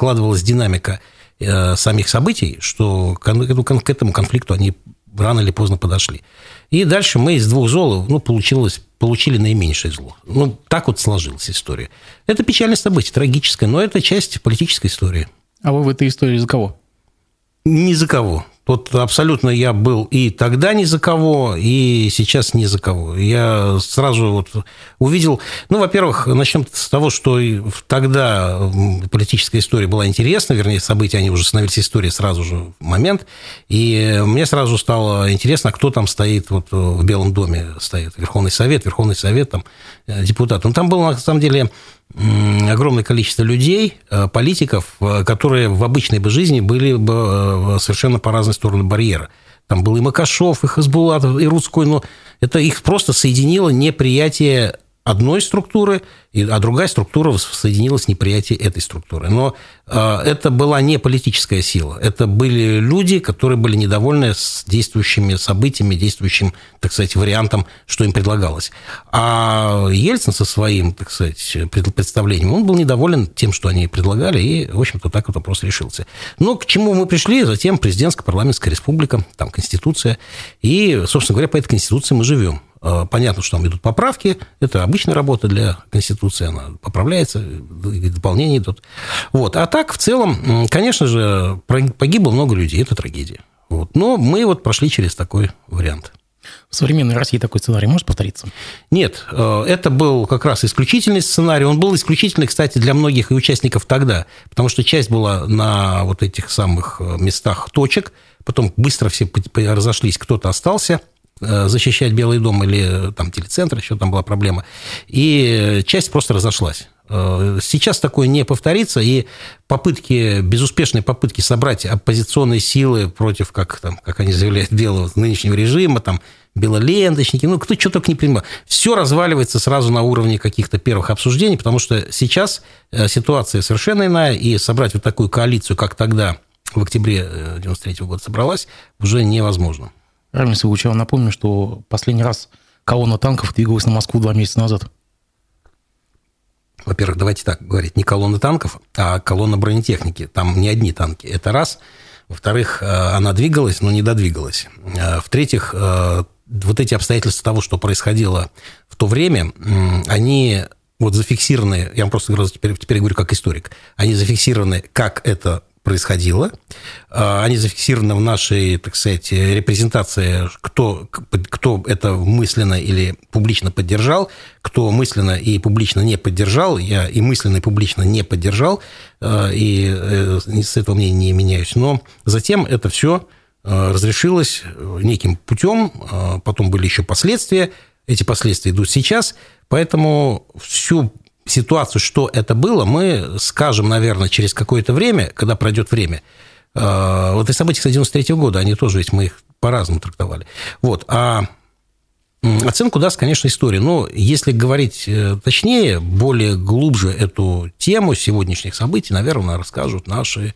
складывалась динамика э, самих событий, что к этому конфликту они рано или поздно подошли. И дальше мы из двух зол ну, получилось, получили наименьшее зло. Ну, так вот сложилась история. Это печальное событие, трагическое, но это часть политической истории. А вы в этой истории за кого? Ни за кого. Вот абсолютно я был и тогда ни за кого, и сейчас ни за кого. Я сразу вот увидел... Ну, во-первых, начнем с того, что тогда политическая история была интересна, вернее, события, они уже становились историей сразу же в момент. И мне сразу стало интересно, кто там стоит вот в Белом доме, стоит Верховный Совет, Верховный Совет, там, э, депутат. Ну, там было, на самом деле, огромное количество людей, э, политиков, э, которые в обычной бы жизни были бы э, совершенно по разные стороны барьера. Там был и Макашов, и Хасбулатов, и Рудской, но это их просто соединило неприятие одной структуры, а другая структура соединилась в неприятии этой структуры. Но а, это была не политическая сила, это были люди, которые были недовольны с действующими событиями, действующим, так сказать, вариантом, что им предлагалось. А Ельцин со своим, так сказать, представлением, он был недоволен тем, что они предлагали, и, в общем-то, так вот вопрос решился. Но к чему мы пришли? Затем президентско-парламентская республика, там Конституция, и, собственно говоря, по этой Конституции мы живем. А, понятно, что там идут поправки, это обычная работа для Конституции, она поправляется, дополнения идут. Вот. А так, в целом, конечно же, погибло много людей, это трагедия. Вот. Но мы вот прошли через такой вариант. В современной России такой сценарий может повториться? Нет, э, это был как раз исключительный сценарий. Он был исключительный, кстати, для многих и участников тогда, потому что часть была на вот этих самых э, местах точек, потом быстро все разошлись, кто-то остался – защищать Белый дом или э, там телецентр, еще там была проблема. И часть просто разошлась. Э, сейчас такое не повторится, и попытки, безуспешные попытки собрать оппозиционные силы против, как, там, как они заявляют, белого нынешнего режима, там, белоленточники, ну, кто что только не принимал. Все разваливается сразу на уровне каких-то первых обсуждений, потому что сейчас ситуация совершенно иная, и собрать вот такую коалицию, как тогда, в октябре 1993 года собралась, уже невозможно. Равиль Савучев, я напомню, что последний раз колонна танков двигалась на Москву два месяца назад. Во-первых, давайте так говорить, не колонна танков, а колонна бронетехники. Там не одни танки. Это раз. Во-вторых, э, она двигалась, но не додвигалась. Э, в-третьих, э, вот эти обстоятельства того, что происходило в то время, они вот зафиксированы, я вам просто теперь, теперь говорю как историк, они зафиксированы, как это происходило. А, они зафиксированы в нашей, так сказать, репрезентации, кто, кто это мысленно или публично поддержал, кто мысленно и публично не поддержал. Я и мысленно, и публично не поддержал, а, и э, с этого мнения не меняюсь. Но затем это все а, разрешилось неким путем, потом были еще последствия, эти последствия идут сейчас, поэтому всю ситуацию, что это было, мы скажем, наверное, через какое-то время, когда пройдет время. А, вот и события, кстати, 93 года, они тоже ведь мы их по-разному трактовали. Вот. А оценку даст, конечно, история. Но если говорить э, точнее, более глубже эту тему сегодняшних событий, наверное, расскажут наши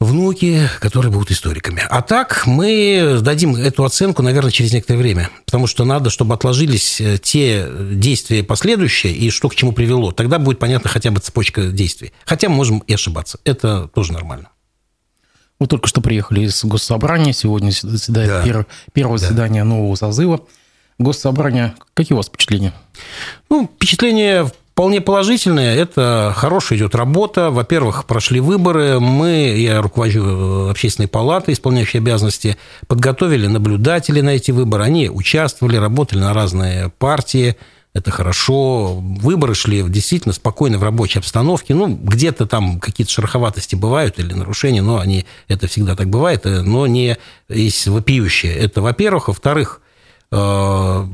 внуки, которые будут историками. А так мы дадим эту оценку, наверное, через некоторое время, потому что надо, чтобы отложились э, те действия последующие и что к чему привело. Тогда будет понятно хотя бы цепочка действий. Хотя мы можем и ошибаться. Это тоже нормально. Вы только что приехали из Госсобрания. Сегодня заседает да. первое, первое да. заседание нового созыва. Госсобрание. Какие у вас впечатления? Ну, впечатления вполне положительные. Это хорошая идет работа. Во-первых, прошли выборы. Мы, я руковожу э, общественной палатой, исполняющей обязанности, подготовили наблюдателей на эти выборы. Они участвовали, работали на разные партии. Это хорошо. Выборы шли действительно спокойно в рабочей обстановке. Ну, где-то там какие-то шероховатости бывают или нарушения, но они, это всегда так бывает, э, но не вопиющие. Это, во-первых. Во-вторых, э,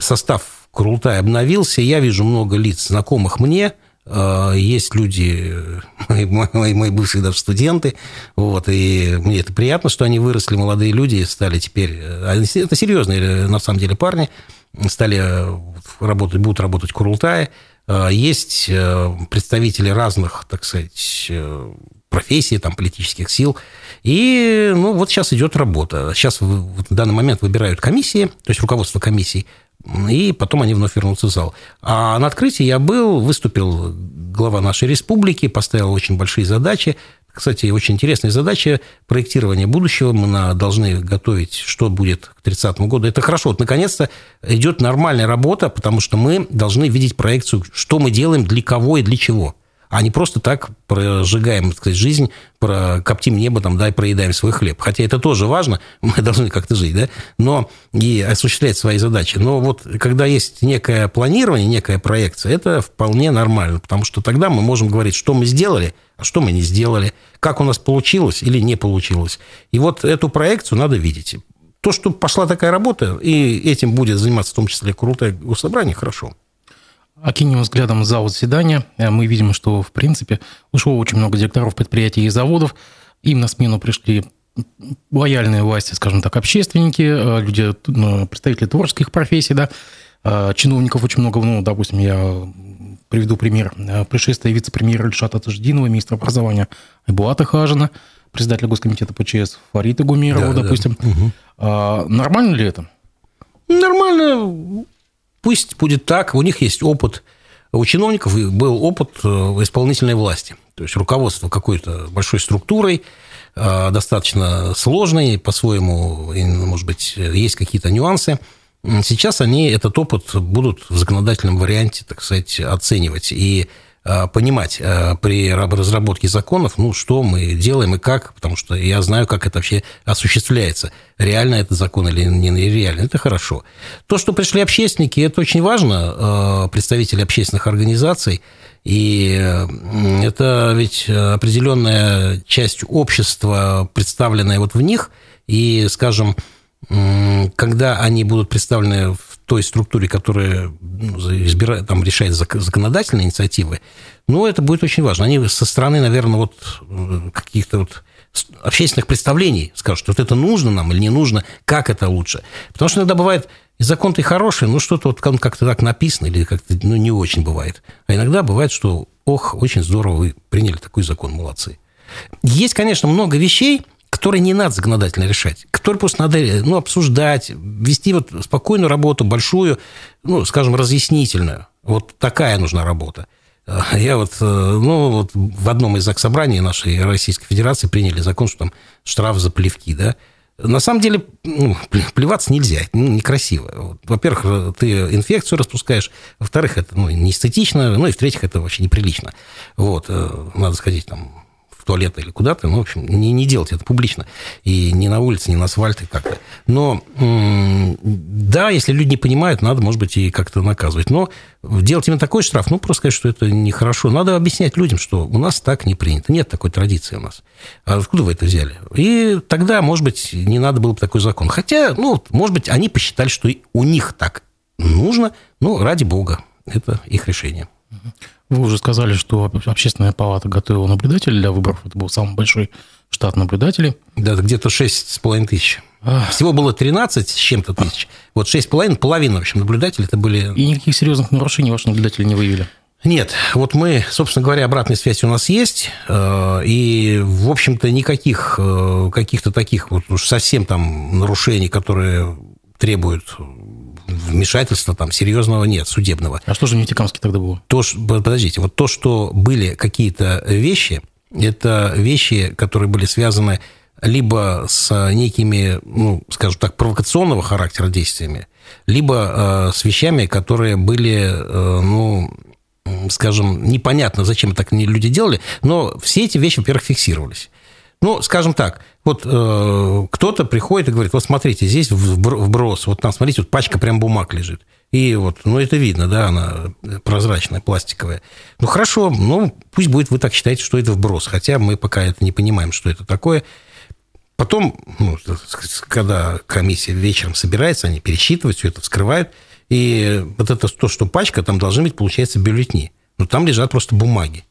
состав Курултай обновился, я вижу много лиц, знакомых мне, э, есть люди, мои, мои, мои бывшие даже студенты, вот, и мне это приятно, что они выросли, молодые люди, стали теперь, э, это серьезные, э, на самом деле, парни, стали работать, будут работать в Курултае, есть представители разных, так сказать, профессий, там, политических сил. И ну, вот сейчас идет работа. Сейчас в данный момент выбирают комиссии, то есть руководство комиссий, и потом они вновь вернутся в зал. А на открытии я был, выступил глава нашей республики, поставил очень большие задачи. Кстати, очень интересная задача проектирования будущего. Мы должны готовить, что будет к 30 году. Это хорошо. Вот, наконец-то идет нормальная работа, потому что мы должны видеть проекцию, что мы делаем, для кого и для чего а не просто так прожигаем, так сказать, жизнь, про коптим небо там, да, и проедаем свой хлеб. Хотя это тоже важно, мы должны как-то жить, да, но и осуществлять свои задачи. Но вот когда есть некое планирование, некая проекция, это вполне нормально, потому что тогда мы можем говорить, что мы сделали, а что мы не сделали, как у нас получилось или не получилось. И вот эту проекцию надо видеть. То, что пошла такая работа, и этим будет заниматься в том числе крутое госсобрание, хорошо. Окинем взглядом зал заседания. Э, мы видим, что, в принципе, ушло очень много директоров предприятий и заводов. Им на смену пришли лояльные власти, скажем так, общественники, э, люди, ну, представители творческих профессий, да, э, чиновников очень много, ну, допустим, я приведу пример. Пришествие вице-премьера Ильшата Таждинова, министра образования Айбулата Хажина, председателя Госкомитета ПЧС Фарита Гумерова, да, допустим. Да. Угу. Нормально ли это? Нормально. Пусть будет так, у них есть опыт. У чиновников был опыт э, исполнительной власти. То есть руководство какой-то большой структурой, э, достаточно сложной, по-своему, может быть, есть какие-то нюансы. Сейчас они этот опыт будут в законодательном варианте, так сказать, оценивать. И понимать э, при разработке законов, ну, что мы делаем и как, потому что я знаю, как это вообще осуществляется. Реально это закон или нереально, это хорошо. То, что пришли общественники, это очень важно, э, представители общественных организаций, и это ведь определенная часть общества, представленная вот в них, и, скажем, когда они будут представлены в той структуре, которая ну, избирает, там, решает законодательные инициативы, ну, это будет очень важно. Они со стороны, наверное, вот э, каких-то вот общественных представлений скажут, что вот это нужно нам или не нужно, как это лучше. Потому что иногда бывает, закон-то и хороший, но что-то вот как-то так написано или как-то ну, не очень бывает. А иногда бывает, что, ох, очень здорово вы приняли такой закон, молодцы. Есть, конечно, много вещей, которые не надо законодательно решать, которые просто надо ну, обсуждать, вести вот спокойную работу, большую, ну, скажем, разъяснительную. Вот такая нужна работа. Я вот, э, ну, вот в одном из собраний нашей Российской Федерации приняли закон, что там штраф за плевки, да. На самом деле, ну, плеваться нельзя, это некрасиво. Во-первых, ты инфекцию распускаешь, во-вторых, это ну, не эстетично, ну и в-третьих, это вообще неприлично. Вот, э, надо сходить там в туалет или куда-то, ну, в общем, не, не делать это публично. И не на улице, не на асфальте как-то. Но, да, если люди не понимают, надо, может быть, и как-то наказывать. Но делать именно такой штраф, ну, просто сказать, что это нехорошо. Надо объяснять людям, что у нас так не принято. Нет такой традиции у нас. А откуда вы это взяли? И тогда, может быть, не надо было бы такой закон. Хотя, ну, может быть, они посчитали, что у них так нужно. Ну, ради бога. Это их решение. Вы уже сказали, что общественная палата готовила наблюдателей для выборов. Это был самый большой штат наблюдателей. Да, где-то 6,5 тысяч. Всего было 13 с чем-то тысяч. Вот 6,5, половина, в общем, наблюдателей это были... И никаких серьезных нарушений ваши наблюдатели не выявили? Нет, вот мы, собственно говоря, обратная связь у нас есть, э, и, в общем-то, никаких э, каких-то таких вот уж совсем там нарушений, которые требуют вмешательства там серьезного нет, судебного. А что же в Нефтекамске тогда было? То, подождите, вот то, что были какие-то вещи, это вещи, которые были связаны либо с некими, ну, скажем так, провокационного характера действиями, либо э, с вещами, которые были, э, ну, скажем, непонятно, зачем так люди делали, но все эти вещи, во-первых, фиксировались. Ну, скажем так, вот э, кто-то приходит и говорит, вот смотрите, здесь вброс, вот там, смотрите, вот пачка прям бумаг лежит. И вот, ну, это видно, да, она прозрачная, пластиковая. Ну, хорошо, ну, пусть будет, вы так считаете, что это вброс, хотя мы пока это не понимаем, что это такое. Потом, ну, когда комиссия вечером собирается, они пересчитывают, все это вскрывают, и вот это то, что пачка, там должны быть, получается, бюллетни. Но там лежат просто бумаги.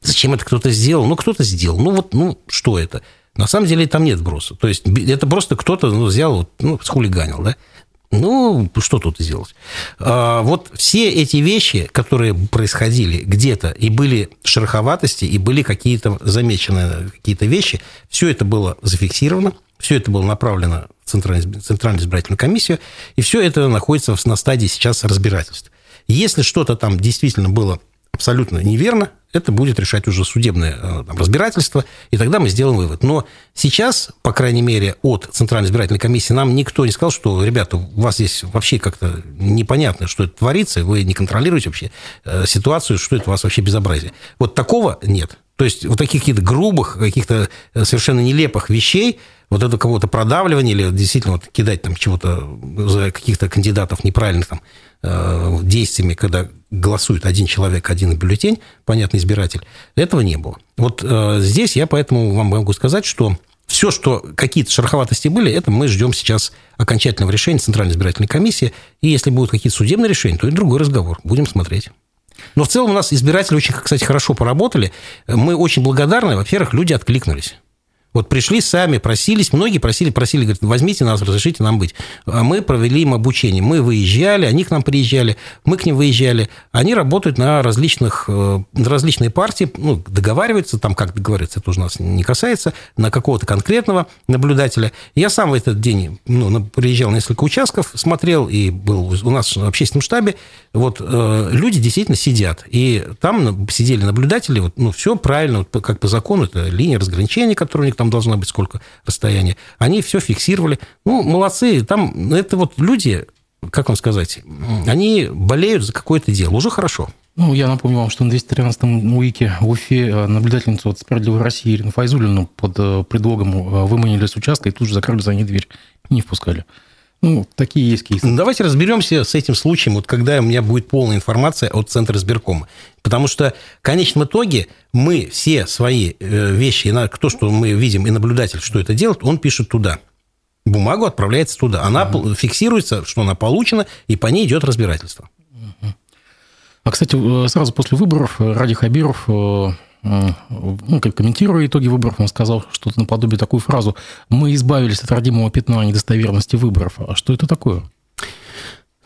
Зачем это кто-то сделал? Ну, кто-то сделал. Ну, вот, ну, что это? На самом деле там нет броса. То есть это просто кто-то ну, взял, ну, схулиганил, да? Ну, что тут сделать? А, вот все эти вещи, которые происходили где-то, и были шероховатости, и были какие-то замечены какие-то вещи, все это было зафиксировано, Все это было направлено в Центральную, Центральную избирательную комиссию, и все это находится на стадии сейчас разбирательств. Если что-то там действительно было абсолютно неверно, это будет решать уже судебное э, там, разбирательство, и тогда мы сделаем вывод. Но сейчас, по крайней мере, от Центральной избирательной комиссии нам никто не сказал, что, ребята, у вас здесь вообще как-то непонятно, что это творится, вы не контролируете вообще э, ситуацию, что это у вас вообще безобразие. Вот такого нет. То есть вот таких каких-то грубых, каких-то э, совершенно нелепых вещей, вот это кого-то продавливание или действительно вот кидать там чего-то за каких-то кандидатов неправильных там действиями, когда голосует один человек, один бюллетень, понятный избиратель, этого не было. Вот э, здесь я поэтому вам могу сказать, что все, что какие-то шероховатости были, это мы ждем сейчас окончательного решения Центральной избирательной комиссии. И если будут какие-то судебные решения, то это другой разговор. Будем смотреть. Но в целом у нас избиратели очень, кстати, хорошо поработали. Мы очень благодарны. Во-первых, люди откликнулись. Вот пришли сами, просились, многие просили, просили, говорят, возьмите нас, разрешите нам быть. А мы провели им обучение. Мы выезжали, они к нам приезжали, мы к ним выезжали. Они работают на различных, э, на различные партии, ну, договариваются, там как договариваются, это уже нас не касается, на какого-то конкретного наблюдателя. Я сам в этот день ну, приезжал несколько участков, смотрел, и был у нас в общественном штабе. Вот э, люди действительно сидят. И там сидели наблюдатели, вот, ну, все правильно, вот, как по закону, это линия разграничения, которая у них там должна быть сколько расстояние. Они все фиксировали. Ну, молодцы. Там это вот люди, как вам сказать, они болеют за какое-то дело. Уже хорошо. Ну, я напомню вам, что на 213-м УИКе в Уфе э, наблюдательницу от «Справедливой России» Ирину Файзулину под э, предлогом э, выманили с участка и тут же закрыли за ней дверь. Не впускали. Ну, такие есть кейсы. Давайте разберемся с этим случаем, вот когда у меня будет полная информация от Центра избиркома. Потому что в конечном итоге мы все свои э, вещи, то, что мы видим, и наблюдатель, что это делает, он пишет туда. Бумагу отправляется туда. Она угу. фиксируется, что она получена, и по ней идет разбирательство. А, кстати, э, сразу после выборов Ради Хабиров э, ну, комментируя итоги выборов, он сказал что-то наподобие такую фразу «Мы избавились от родимого пятна недостоверности выборов». А что это такое?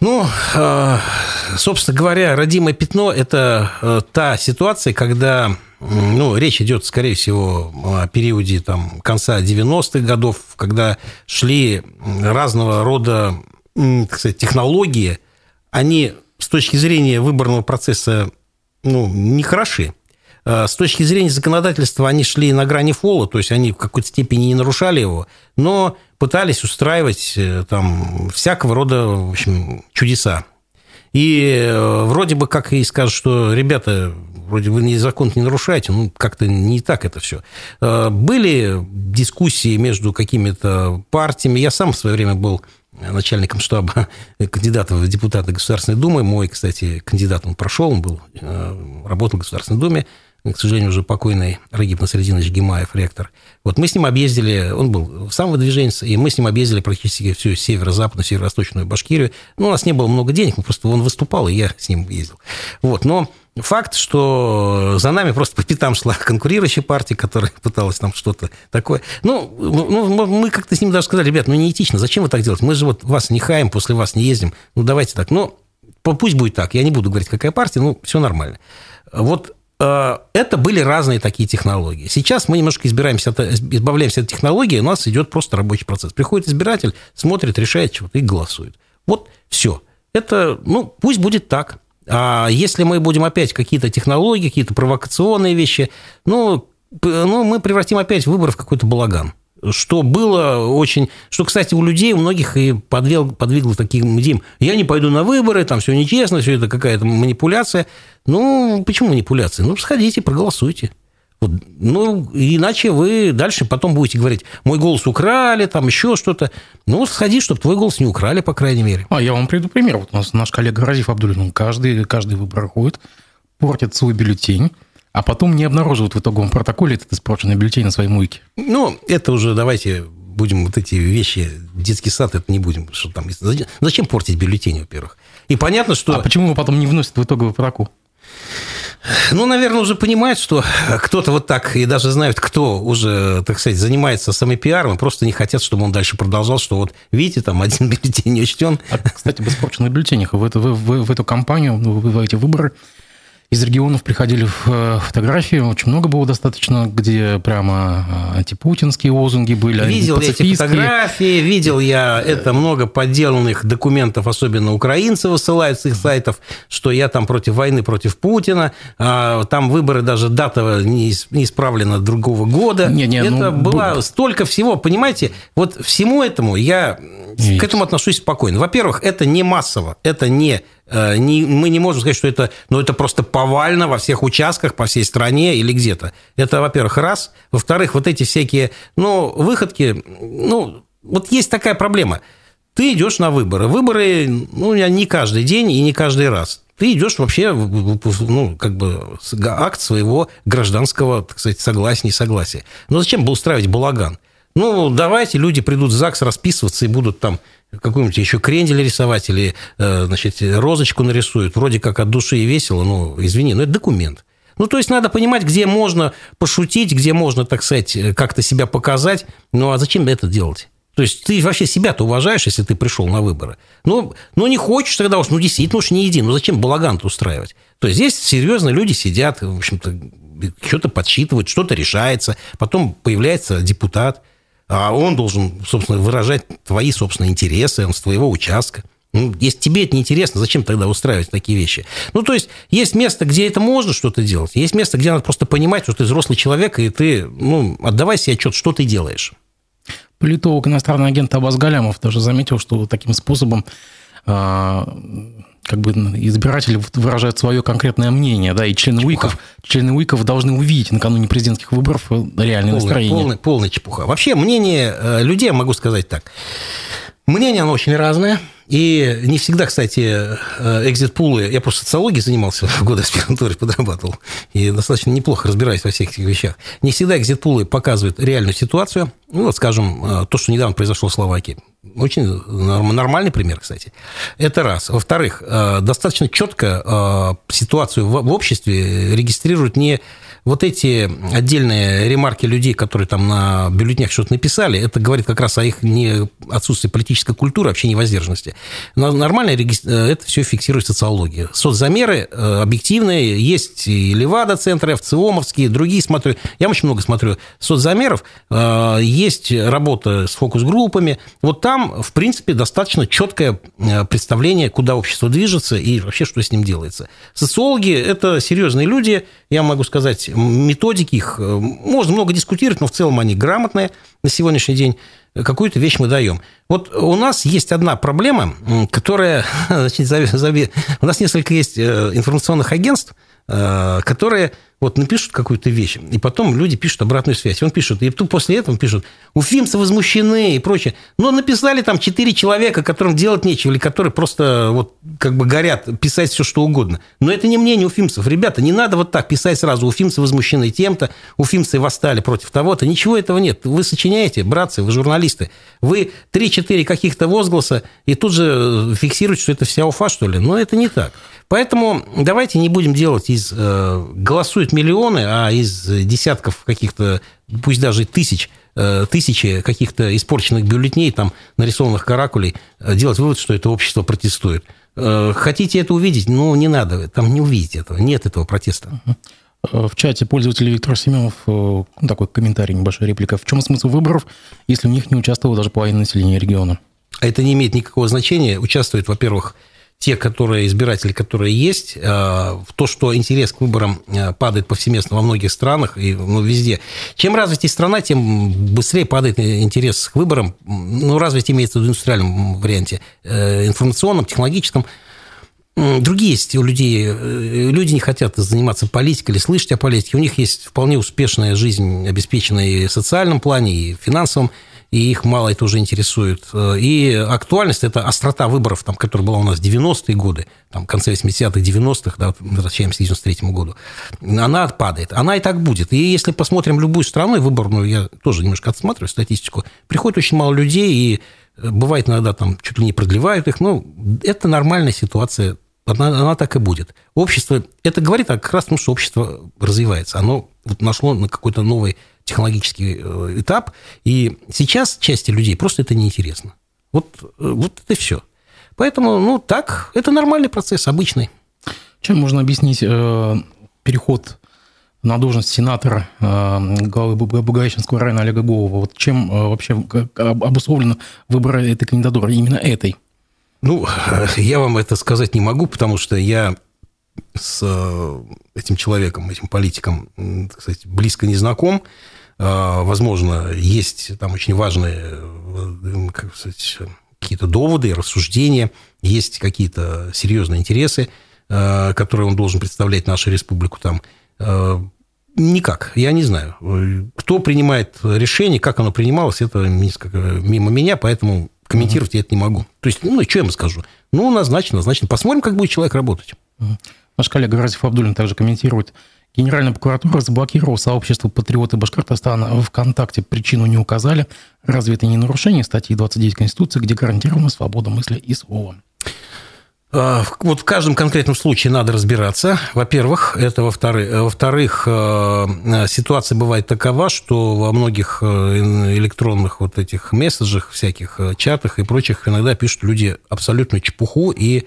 Ну, а, собственно говоря, родимое пятно – это э, та ситуация, когда ну, речь идет, скорее всего, о периоде там, конца 90-х годов, когда шли разного рода так сказать, технологии, они с точки зрения выборного процесса ну, не хороши. Э, с точки зрения законодательства они шли на грани фола, то есть они в какой-то степени не нарушали его, но пытались устраивать э, там всякого рода в общем, чудеса. И э, вроде бы как и скажут, что ребята, вроде вы ни закон не нарушаете, ну, как-то не так это все. Были дискуссии между какими-то партиями. Я сам в свое время был начальником штаба кандидатов в депутаты Государственной Думы. Мой, кстати, кандидат, он прошел, он был, работал в Государственной Думе к сожалению, уже покойный Рагиб Насрединович Гимаев, ректор. Вот мы с ним объездили, он был сам выдвиженец, и мы с ним объездили практически всю северо-западную, северо-восточную Башкирию. Ну, у нас не было много денег, мы просто он выступал, и я с ним ездил. Вот, но факт, что за нами просто по пятам шла конкурирующая партия, которая пыталась там что-то такое. Ну, ну мы как-то с ним даже сказали, ребят, ну, неэтично, зачем вы так делаете? Мы же вот вас не хаем, после вас не ездим. Ну, давайте так. Ну, пусть будет так. Я не буду говорить, какая партия, ну, все нормально. Вот это были разные такие технологии. Сейчас мы немножко избираемся от, избавляемся от технологии, у нас идет просто рабочий процесс. Приходит избиратель, смотрит, решает чего-то и голосует. Вот все. Это, ну, пусть будет так. А если мы будем опять какие-то технологии, какие-то провокационные вещи, ну, ну, мы превратим опять выборы в какой-то балаган что было очень... Что, кстати, у людей, у многих и подвел, подвигло таким идеям. Я не пойду на выборы, там все нечестно, все это какая-то манипуляция. Ну, почему манипуляция? Ну, сходите, проголосуйте. Вот. Ну, иначе вы дальше потом будете говорить, мой голос украли, там еще что-то. Ну, сходи, чтобы твой голос не украли, по крайней мере. А я вам приведу пример. Вот у нас наш коллега Разив Абдулин, каждый, каждый выбор ходит, портит свой бюллетень, а потом не обнаруживают в итоговом протоколе этот испорченный бюллетень на своей мойке. Ну, это уже давайте будем вот эти вещи, детский сад, это не будем. Что там, зачем портить бюллетень, во-первых? И понятно, что... А почему его потом не вносят в итоговый протокол? Ну, наверное, уже понимают, что кто-то вот так, и даже знают, кто уже, так сказать, занимается самопиаром, и просто не хотят, чтобы он дальше продолжал, что вот, видите, там один бюллетень не учтен. А, кстати, об испорченных бюллетенях. В эту, в, в, в эту кампанию, в, в эти выборы из регионов приходили э, фотографии, очень много было достаточно, где прямо э, антипутинские лозунги были. Видел я эти фотографии, видел я это много подделанных документов, особенно украинцы высылают с их сайтов, что я там против войны, против Путина, а, там выборы даже дата не исправлена другого года. Не, не, это ну, было столько всего, понимаете, вот всему этому я Видите. к этому отношусь спокойно. Во-первых, это не массово, это не не, мы не можем сказать, что это, ну, это просто повально во всех участках по всей стране или где-то. Это, во-первых, раз. Во-вторых, вот эти всякие, ну, выходки, ну, вот есть такая проблема. Ты идешь на выборы. Выборы, ну, не каждый день и не каждый раз. Ты идешь вообще, ну, как бы акт своего гражданского, так сказать, согласия, несогласия. Но зачем бы устраивать балаган? Ну, давайте люди придут в ЗАГС расписываться и будут там какую-нибудь еще крендель рисовать или, э, значит, розочку нарисуют. Вроде как от души и весело, ну, извини, но это документ. Ну, то есть надо понимать, где можно пошутить, где можно, так сказать, как-то себя показать. Ну, а зачем это делать? То есть ты вообще себя-то уважаешь, если ты пришел на выборы. Ну, ну не хочешь тогда уж, ну, действительно уж не иди. Ну, зачем балаган устраивать? То есть здесь серьезно люди сидят, в общем-то, что-то подсчитывают, что-то решается. Потом появляется депутат – а он должен, собственно, выражать твои собственные интересы, он с твоего участка. Ну, если тебе это неинтересно, зачем тогда устраивать такие вещи? Ну, то есть, есть место, где это можно что-то делать, есть место, где надо просто понимать, что ты взрослый человек, и ты, ну, отдавай себе отчет, что ты делаешь. Политолог, иностранный агент Абаз Галямов тоже заметил, что таким способом а, как бы избиратели выражают свое конкретное мнение, да, и члены чепуха. УИКов, члены УИКов должны увидеть накануне президентских выборов реальное полный, настроение. Полный, полный чепуха. Вообще мнение э, людей, могу сказать так, мнение, оно очень разное, и не всегда, кстати, э, экзит-пулы... Я просто социологией занимался годы аспирантуры, подрабатывал, и достаточно неплохо разбираюсь во всех этих вещах. Не всегда экзит-пулы показывают реальную ситуацию. Ну, вот, скажем, э, то, что недавно произошло в Словакии. Очень нормальный пример, кстати. Это раз. Во-вторых, э, достаточно четко ситуацию в обществе регистрируют не вот эти отдельные ремарки людей, которые там на бюллетнях что-то написали, это говорит как раз о их не отсутствии политической культуры, вообще невоздержанности. Нормально э, это все фиксирует социология. Соцзамеры объективные, есть и Левада-центры, ФЦИОМовские, другие смотрю. Я очень много смотрю соцзамеров. Есть работа с фокус-группами. Вот там в принципе, достаточно четкое э, представление, куда общество движется и вообще, что с ним делается. Социологи – это серьезные люди, я могу сказать, методики их, э, можно много дискутировать, но в целом они грамотные на сегодняшний день. Какую-то вещь мы даем. Вот у нас есть одна проблема, которая... Значит, у нас несколько есть э, информационных агентств, которые вот напишут какую-то вещь, и потом люди пишут обратную связь. Он пишет, и тут после этого пишут, уфимцы возмущены и прочее. Но написали там четыре человека, которым делать нечего, или которые просто вот как бы горят писать все, что угодно. Но это не мнение уфимцев. Ребята, не надо вот так писать сразу, уфимцы возмущены тем-то, уфимцы восстали против того-то. Ничего этого нет. Вы сочиняете, братцы, вы журналисты. Вы три-четыре каких-то возгласа, и тут же фиксируете, что это вся Уфа, что ли. Но это не так. Поэтому давайте не будем делать из э, голосуют миллионы, а из десятков каких-то, пусть даже тысяч, э, тысячи каких-то испорченных бюллетней, там, нарисованных каракулей, э, делать вывод, что это общество протестует. Э, хотите это увидеть? Ну, не надо, там не увидеть этого, нет этого протеста. В чате пользователь Виктор Семенов, э, такой комментарий, небольшая реплика. В чем смысл выборов, если в них не участвовало даже половина населения региона? А это не имеет никакого значения. Участвует, во-первых, те, которые избиратели, которые есть, э, то, что интерес к выборам э, падает повсеместно во многих странах и ну, везде. Чем развитее страна, тем быстрее падает интерес к выборам. Ну, развитие имеется в индустриальном варианте, э, информационном, технологическом. Другие есть у людей, люди не хотят заниматься политикой или слышать о политике. У них есть вполне успешная жизнь, обеспеченная и в социальном плане, и в финансовом и их мало это уже интересует. И актуальность – это острота выборов, там, которая была у нас в 90-е годы, там, в конце 80-х, 90-х, да, возвращаемся к 93 году, она падает. Она и так будет. И если посмотрим любую страну, и выборную, я тоже немножко отсматриваю статистику, приходит очень мало людей, и бывает иногда там чуть ли не продлевают их, но это нормальная ситуация она, она так и будет. Общество, это говорит как раз потому, что общество развивается. Оно вот нашло на какой-то новый технологический э, этап, и сейчас части людей просто это неинтересно. Вот, э, вот это все. Поэтому, ну, так, это нормальный процесс, обычный. Чем можно объяснить э, переход на должность сенатора э, главы Благовещенского района Олега Голова? Вот чем э, вообще обусловлен выбор этой кандидатуры, именно этой? Ну, я вам это сказать не могу, потому что я с э, этим человеком, этим политиком, так сказать, близко не знаком. А, возможно, есть там очень важные э, как сказать, какие-то доводы, рассуждения, есть какие-то серьезные интересы, э, которые он должен представлять нашу республику там. Никак, я не знаю. Кто принимает решение, как оно принималось, это мимо меня, поэтому комментировать я это не могу. То есть, ну, что я ему скажу? Ну, назначено, назначено. Посмотрим, как будет человек работать. Наш коллега Разиф Абдулин также комментирует. Генеральная прокуратура заблокировала сообщество «Патриоты Башкортостана». В ВКонтакте причину не указали. Разве это не нарушение статьи 29 Конституции, где гарантирована свобода мысли и слова? А, вот в каждом конкретном случае надо разбираться. Во-первых, это во-вторых. Во-вторых, э, ситуация бывает такова, что во многих э, электронных вот этих месседжах, всяких э, чатах и прочих иногда пишут люди абсолютную чепуху и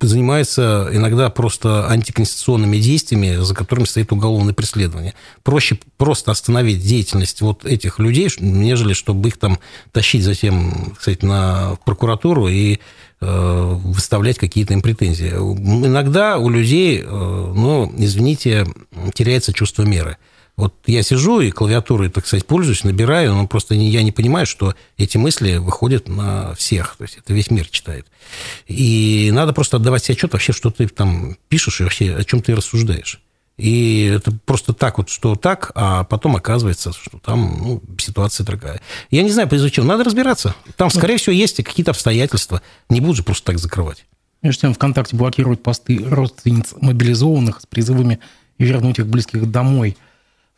занимается иногда просто антиконституционными действиями, за которыми стоит уголовное преследование. Проще просто остановить деятельность вот этих людей, нежели чтобы их там тащить затем, кстати, на прокуратуру и э, выставлять какие-то им претензии. Иногда у людей, э, ну, извините, теряется чувство меры. Вот я сижу и клавиатурой, так сказать, пользуюсь, набираю, но просто я не понимаю, что эти мысли выходят на всех. То есть это весь мир читает. И надо просто отдавать себе отчет вообще, что ты там пишешь и вообще о чем ты рассуждаешь. И это просто так вот, что так, а потом оказывается, что там ну, ситуация другая. Я не знаю, по. Надо разбираться. Там, ну. скорее всего, есть какие-то обстоятельства. Не будут же просто так закрывать. Между тем, ВКонтакте блокируют посты родственниц мобилизованных с призывами вернуть их близких домой –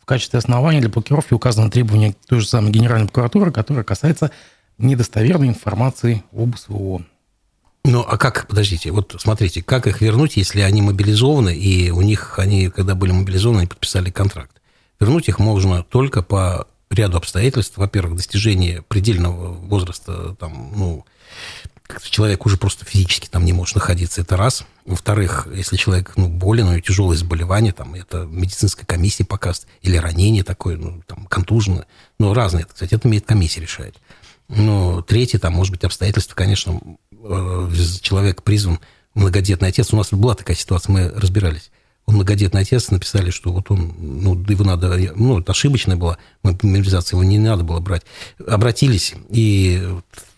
в качестве основания для блокировки указано требование той же самой Генеральной прокуратуры, которое касается недостоверной информации об СВО. Ну, а как, подождите, вот смотрите, как их вернуть, если они мобилизованы, и у них, они, когда были мобилизованы, они подписали контракт? Вернуть их можно только по ряду обстоятельств. Во-первых, достижение предельного возраста, там, ну, человек уже просто физически там не может находиться, это раз. Во-вторых, если человек ну, болен, у него тяжелое заболевание, там, это медицинская комиссия покажет, или ранение такое, ну, там, контужено, ну, разные, кстати, это имеет комиссия решает. Ну, третье, там, может быть, обстоятельства, конечно, э, человек призван многодетный отец. У нас была такая ситуация, мы разбирались. Он многодетный отец, написали, что вот он, ну, его надо, ну, это ошибочная была мобилизация, его не надо было брать. Обратились, и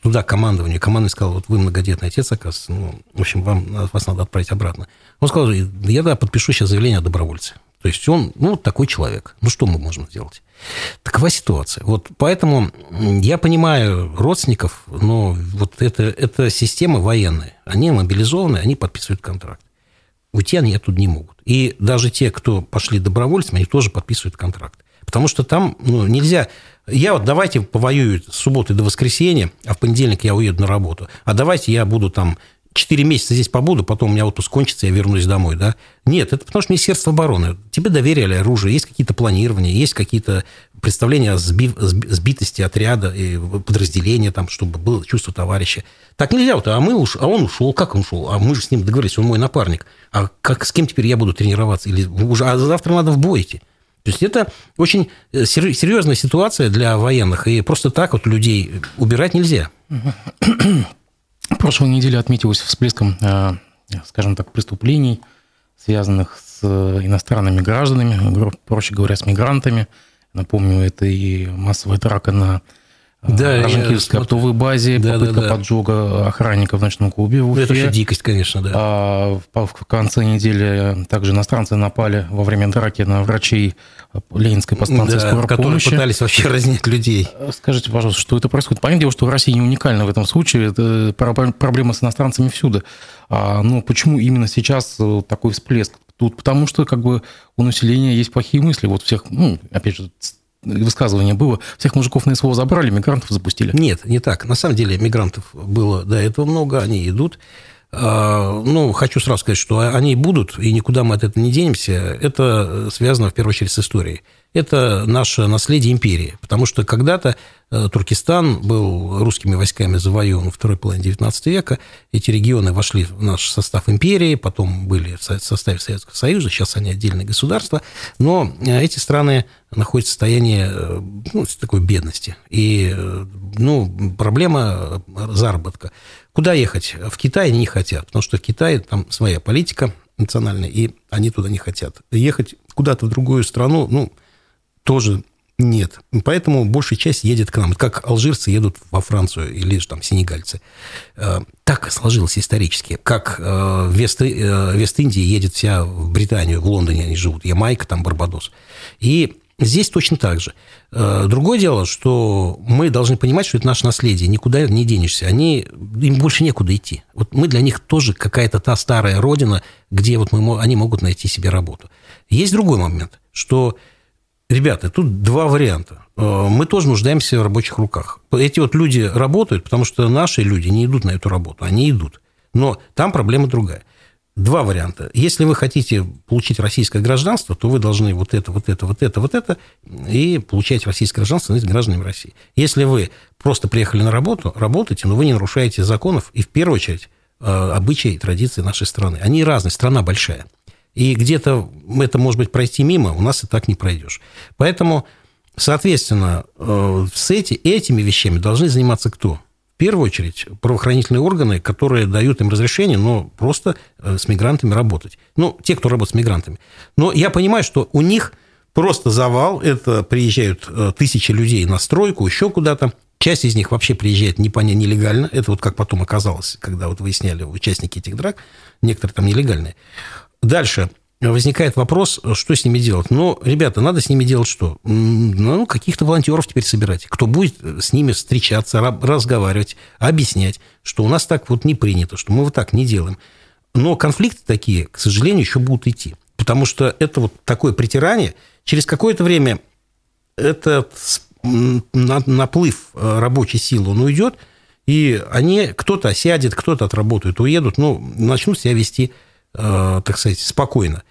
туда командование, командование сказало, вот вы многодетный отец, оказывается, ну, в общем, вам, вас надо отправить обратно. Он сказал, я да, подпишу сейчас заявление о добровольце. То есть он, ну, такой человек. Ну, что мы можем сделать? Такова ситуация. Вот поэтому я понимаю родственников, но вот это, это система военная. Они мобилизованы, они подписывают контракт. Уйти они оттуда не могут. И даже те, кто пошли добровольцами, они тоже подписывают контракт. Потому что там ну, нельзя... Я вот давайте повоюю с субботы до воскресенья, а в понедельник я уеду на работу. А давайте я буду там 4 месяца здесь побуду, потом у меня отпуск кончится, я вернусь домой, да? Нет, это потому что Министерство обороны. Тебе доверили оружие, есть какие-то планирования, есть какие-то представления о сбив, сбитости отряда и подразделения, там, чтобы было чувство товарища. Так нельзя, вот, а, мы уж, а он ушел, как он ушел? А мы же с ним договорились, он мой напарник. А как, с кем теперь я буду тренироваться? Или уже, а завтра надо в бой идти. То есть это очень э, серьезная ситуация для военных, и просто так вот людей убирать нельзя. Прошлой неделе отметилась всплеском, э, скажем так, преступлений, связанных с э, иностранными гражданами, проще говоря, с мигрантами. Напомню, это и массовая драка на да, Роженкивской оптовой базе, да, попытка да, да. поджога охранника в ночном клубе в Уфе. Это вообще дикость, конечно, да. А в конце недели также иностранцы напали во время драки на врачей Ленинской подстанции да, скорой которые помощи. пытались вообще разнять людей. Скажите, пожалуйста, что это происходит? Понятное дело, что Россия не уникальна в этом случае. Это проблема с иностранцами всюду. А, но почему именно сейчас э, такой всплеск? Тут потому что как бы у населения есть плохие мысли. Вот всех, ну, опять же, высказывание было, всех мужиков на СВО забрали, мигрантов запустили. Нет, не так. На самом деле мигрантов было до этого много, они идут. А, ну, хочу сразу сказать, что они будут, и никуда мы от этого не денемся. Это связано, в первую очередь, с историей. Это наше наследие империи. Потому что когда-то э, Туркестан был русскими войсками завоеван во второй половине XIX века. Эти регионы вошли в наш состав империи, потом были в составе Советского Союза, сейчас они отдельные государства. Но э, эти страны находятся в состоянии э, ну, такой бедности. И ну, проблема заработка. Куда ехать? В Китай они не хотят, потому что в Китае там своя политика национальная, и они туда не хотят. Ехать куда-то в другую страну, ну, тоже нет. Поэтому большая часть едет к нам. Как алжирцы едут во Францию или же там сенегальцы. Э, так сложилось исторически. Как э, Вест, э, Вест-Индия едет вся в Британию, в Лондоне они живут. Ямайка, там Барбадос. И здесь точно так же. Другое дело, что мы должны понимать, что это наше наследие. Никуда не денешься. Они, им больше некуда идти. Вот мы для них тоже какая-то та старая родина, где вот мы, они могут найти себе работу. Есть другой момент, что Ребята, тут два варианта. Э, мы тоже нуждаемся в рабочих руках. Эти вот люди работают, потому что наши люди не идут на эту работу. Они идут. Но там проблема другая. Два варианта. Если вы хотите получить российское гражданство, то вы должны вот это, вот это, вот это, вот это, и получать российское гражданство, становитесь гражданами России. Если вы просто приехали на работу, работаете, но вы не нарушаете законов и, в первую очередь, э, обычаи и традиции нашей страны. Они разные, страна большая. И где-то это может быть пройти мимо, у нас и так не пройдешь. Поэтому, соответственно, э, с эти, этими вещами должны заниматься кто? В первую очередь правоохранительные органы, которые дают им разрешение, но просто э, с мигрантами работать. Ну, те, кто работает с мигрантами. Но я понимаю, что у них просто завал. Это приезжают э, тысячи людей на стройку, еще куда-то. Часть из них вообще приезжает непонятно нелегально. Это вот как потом оказалось, когда вот выясняли участники этих драк. Некоторые там нелегальные. Дальше возникает вопрос, что с ними делать. Ну, ребята, надо с ними делать что? Ну, каких-то волонтеров теперь собирать. Кто будет с ними встречаться, разговаривать, объяснять, что у нас так вот не принято, что мы вот так не делаем. Но конфликты такие, к сожалению, еще будут идти. Потому что это вот такое притирание. Через какое-то время этот наплыв э, рабочей силы, он уйдет, и они, кто-то сядет, кто-то отработает, уедут, ну, начнут себя вести Э, так сказать, спокойно.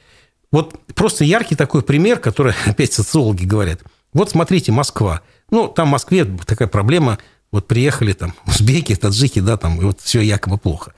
Вот просто яркий такой пример, который опять социологи говорят. Вот смотрите, Москва. Ну, там в Москве такая проблема. Вот приехали там узбеки, таджики, да, там, и вот все якобы плохо.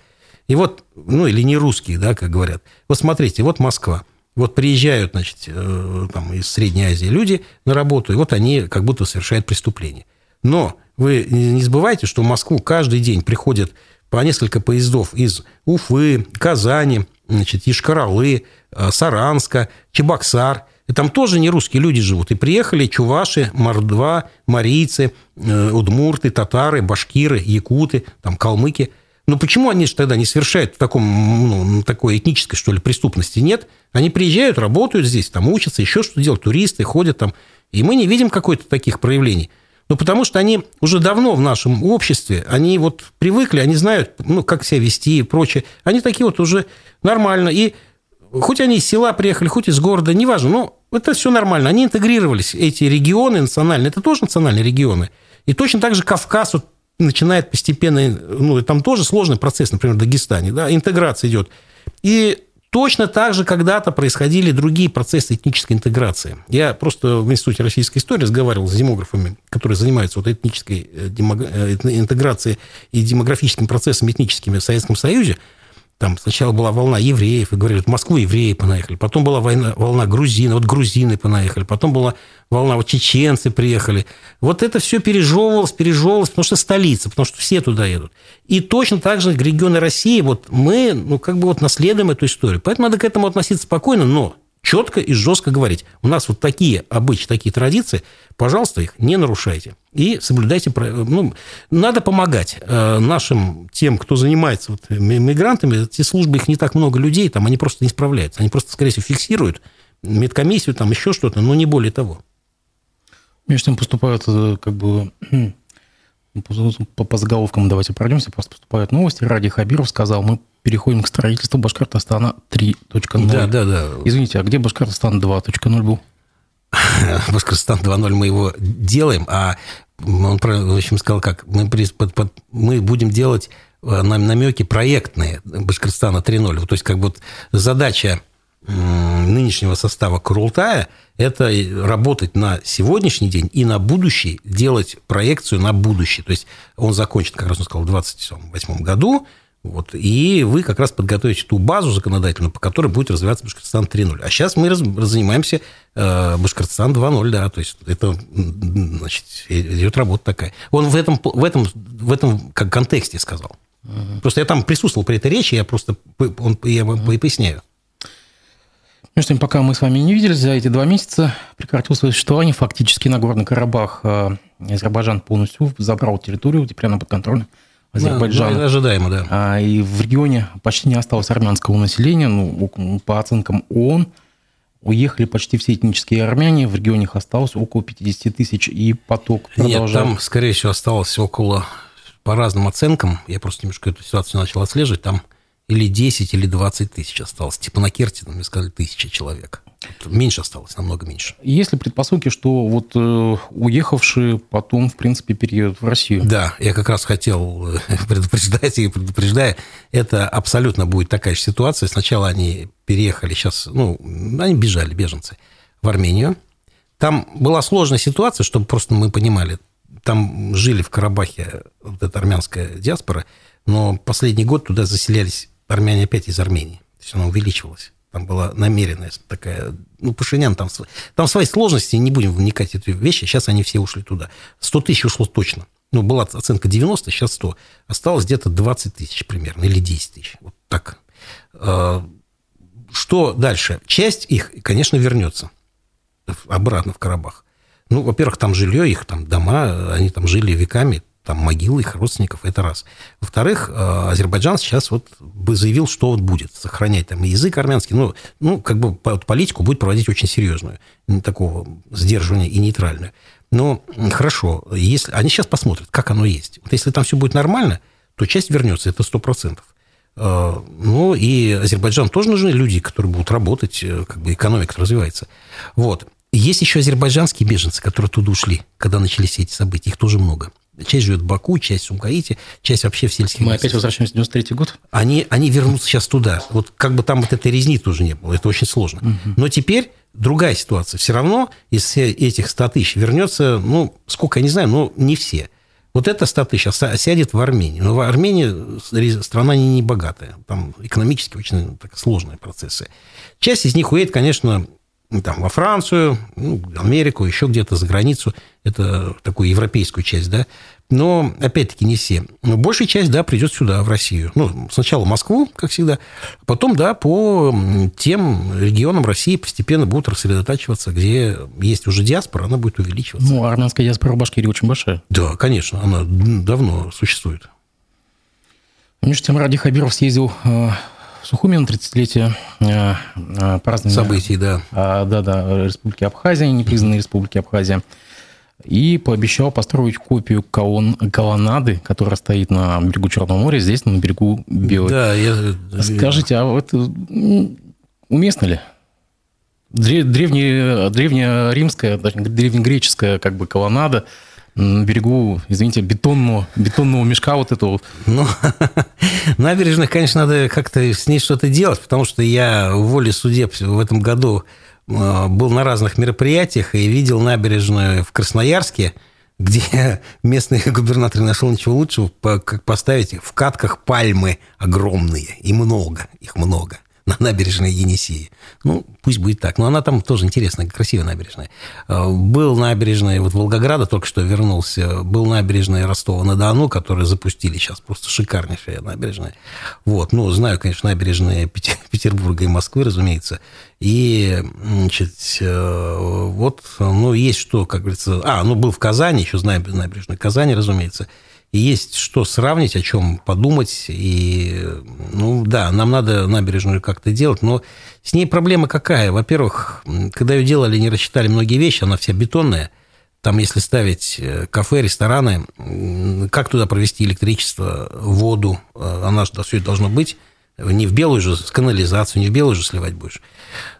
И вот, ну, или не русские, да, как говорят. Вот смотрите, вот Москва. Вот приезжают, значит, э, там, из Средней Азии люди на работу, и вот они как будто совершают преступление. Но вы не забывайте, что в Москву каждый день приходят по несколько поездов из Уфы, Казани, значит, Ишкаралы, э, Саранска, Чебоксар. И там тоже не русские люди живут. И приехали чуваши, мордва, марийцы, э, удмурты, татары, башкиры, якуты, там, калмыки. Но почему они же тогда не совершают в таком, ну, такой этнической, что ли, преступности? Нет. Они приезжают, работают здесь, там учатся, еще что делают, туристы ходят там. И мы не видим какой-то таких проявлений. Ну, потому что они уже давно в нашем обществе, они вот привыкли, они знают, ну, как себя вести и прочее. Они такие вот уже нормально. И хоть они из села приехали, хоть из города, неважно, но это все нормально. Они интегрировались, эти регионы национальные, это тоже национальные регионы. И точно так же Кавказ вот начинает постепенно, ну, там тоже сложный процесс, например, в Дагестане, да, интеграция идет. И Точно так же когда-то происходили другие процессы этнической интеграции. Я просто в Институте российской истории разговаривал с демографами, которые занимаются вот этнической э, э, интеграцией и демографическим процессом этническими в Советском Союзе. Там сначала была волна евреев, и говорили, в Москву евреи понаехали. Потом была война, волна грузин, вот грузины понаехали. Потом была волна, вот чеченцы приехали. Вот это все пережевывалось, пережевывалось, потому что столица, потому что все туда едут. И точно так же регионы России, вот мы, ну, как бы вот наследуем эту историю. Поэтому надо к этому относиться спокойно, но четко и жестко говорить. У нас вот такие обычаи, такие традиции, пожалуйста, их не нарушайте. И соблюдайте... Ну, надо помогать э, нашим, тем, кто занимается вот мигрантами. Эти службы, их не так много людей, там они просто не справляются. Они просто, скорее всего, фиксируют медкомиссию, там еще что-то, но не более того. Между тем поступают э, как бы по, по заголовкам давайте пройдемся, просто поступают новости. Ради Хабиров сказал, мы переходим к строительству Башкортостана 3.0. Да, да, да. Извините, а где Башкортостан 2.0 был? Башкортостан 2.0 мы его делаем, а он, в общем, сказал, как мы, под, под, мы будем делать э, намеки проектные Башкортостана 3.0. То есть, как бы вот задача нынешнего состава Курултая – это работать на сегодняшний день и на будущий, делать проекцию на будущее. То есть он закончит, как раз он сказал, в 2028 году, вот, и вы как раз подготовите ту базу законодательную, по которой будет развиваться Башкортостан 3.0. А сейчас мы раз, занимаемся э, Башкортостан 2.0, да, то есть это, значит, идет работа такая. Он в этом, в этом, в этом как контексте сказал. Угу. Просто я там присутствовал при этой речи, я просто он, я угу. поясняю. Между тем, пока мы с вами не виделись, за эти два месяца прекратилось существование. Фактически Нагорный Карабах э, Азербайджан полностью забрал территорию, теперь она под контролем Азербайджана. Да, ожидаемо, да. А, и в регионе почти не осталось армянского населения. Ну, по оценкам ООН, уехали почти все этнические армяне. В регионе их осталось около 50 тысяч, и поток продолжается. Нет, там, скорее всего, осталось около, по разным оценкам, я просто немножко эту ситуацию начал отслеживать, там или 10, или 20 тысяч осталось. Типа на Керте, мне сказали, тысяча человек. Меньше осталось, намного меньше. Есть ли предпосылки, что вот э, уехавшие потом, в принципе, переедут в Россию? Да, я как раз хотел э, предупреждать и предупреждая, это абсолютно будет такая же ситуация. Сначала они переехали, сейчас, ну, они бежали, беженцы, в Армению. Там была сложная ситуация, чтобы просто мы понимали. Там жили в Карабахе вот эта армянская диаспора, но последний год туда заселялись армяне опять из Армении. То есть она увеличивалась. Там была намеренная такая... Ну, Пашинян, там, там свои сложности, не будем вникать в эти вещи. Сейчас они все ушли туда. 100 тысяч ушло точно. Ну, была оценка 90, сейчас 100. Осталось где-то 20 тысяч примерно, или 10 тысяч. Вот так. А, что дальше? Часть их, конечно, вернется обратно в Карабах. Ну, во-первых, там жилье, их там дома, они там жили веками, там могилы их родственников, это раз. Во-вторых, э, Азербайджан сейчас вот бы заявил, что вот будет сохранять там язык армянский, ну, ну как бы политику будет проводить очень серьезную, такого сдерживания и нейтральную. Но хорошо, если они сейчас посмотрят, как оно есть. Вот если там все будет нормально, то часть вернется, это сто процентов. Э, ну, и Азербайджан тоже нужны люди, которые будут работать, э, как бы экономика развивается. Вот. Есть еще азербайджанские беженцы, которые туда ушли, когда начались эти события. Их тоже много. Часть живет в Баку, часть в Сумгаите, часть вообще в сельских Мы опять возвращаемся в 93 год? Они, они вернутся сейчас туда. Вот как бы там вот этой резни тоже не было. Это очень сложно. Угу. Но теперь другая ситуация. Все равно из этих 100 тысяч вернется, ну, сколько, я не знаю, но не все. Вот это 100 тысяч сядет в Армении. Но в Армении страна не, не богатая. Там экономически очень так, сложные процессы. Часть из них уедет, конечно, там, во Францию, ну, Америку, еще где-то за границу. Это такую европейскую часть, да. Но, опять-таки, не все. Но большая часть, да, придет сюда, в Россию. Ну, сначала Москву, как всегда, потом, да, по тем регионам России постепенно будут рассредотачиваться, где есть уже диаспора, она будет увеличиваться. Ну, армянская диаспора в Башкирии очень большая. Да, конечно, она давно существует. Между тем, Ради Хабиров съездил э, Сухумин, 30-летие э, э, празднования... Событий, да. Да-да, Республики Абхазия, непризнанной Республики Абхазия. И пообещал построить копию колон, колоннады, которая стоит на берегу Черного моря, здесь, на берегу Белой. Да, я... Скажите, а это уместно ли? Древняя, древняя римская, древнегреческая как бы колоннада – на берегу, извините, бетонного, бетонного мешка вот этого. Ну, набережных, конечно, надо как-то с ней что-то делать, потому что я в воле судеб в этом году э, был на разных мероприятиях и видел набережную в Красноярске, где местный губернатор нашел ничего лучшего, как поставить в катках пальмы огромные, и много, их много на набережной Енисеи. Ну, пусть будет так. Но она там тоже интересная, красивая набережная. Э, был набережная вот Волгограда, только что вернулся. Был набережная Ростова-на-Дону, которую запустили сейчас. Просто шикарнейшая набережная. Вот. Ну, знаю, конечно, набережные Петербурга и Москвы, разумеется. И, значит, э, вот, ну, есть что, как говорится... А, ну, был в Казани, еще знаю набережную Казани, разумеется есть что сравнить, о чем подумать. И, ну да, нам надо набережную как-то делать, но с ней проблема какая? Во-первых, когда ее делали, не рассчитали многие вещи, она вся бетонная. Там, если ставить э, кафе, рестораны, как туда провести электричество, воду, э, она же все это должно быть. Не в белую же канализацию, не в белую же сливать будешь.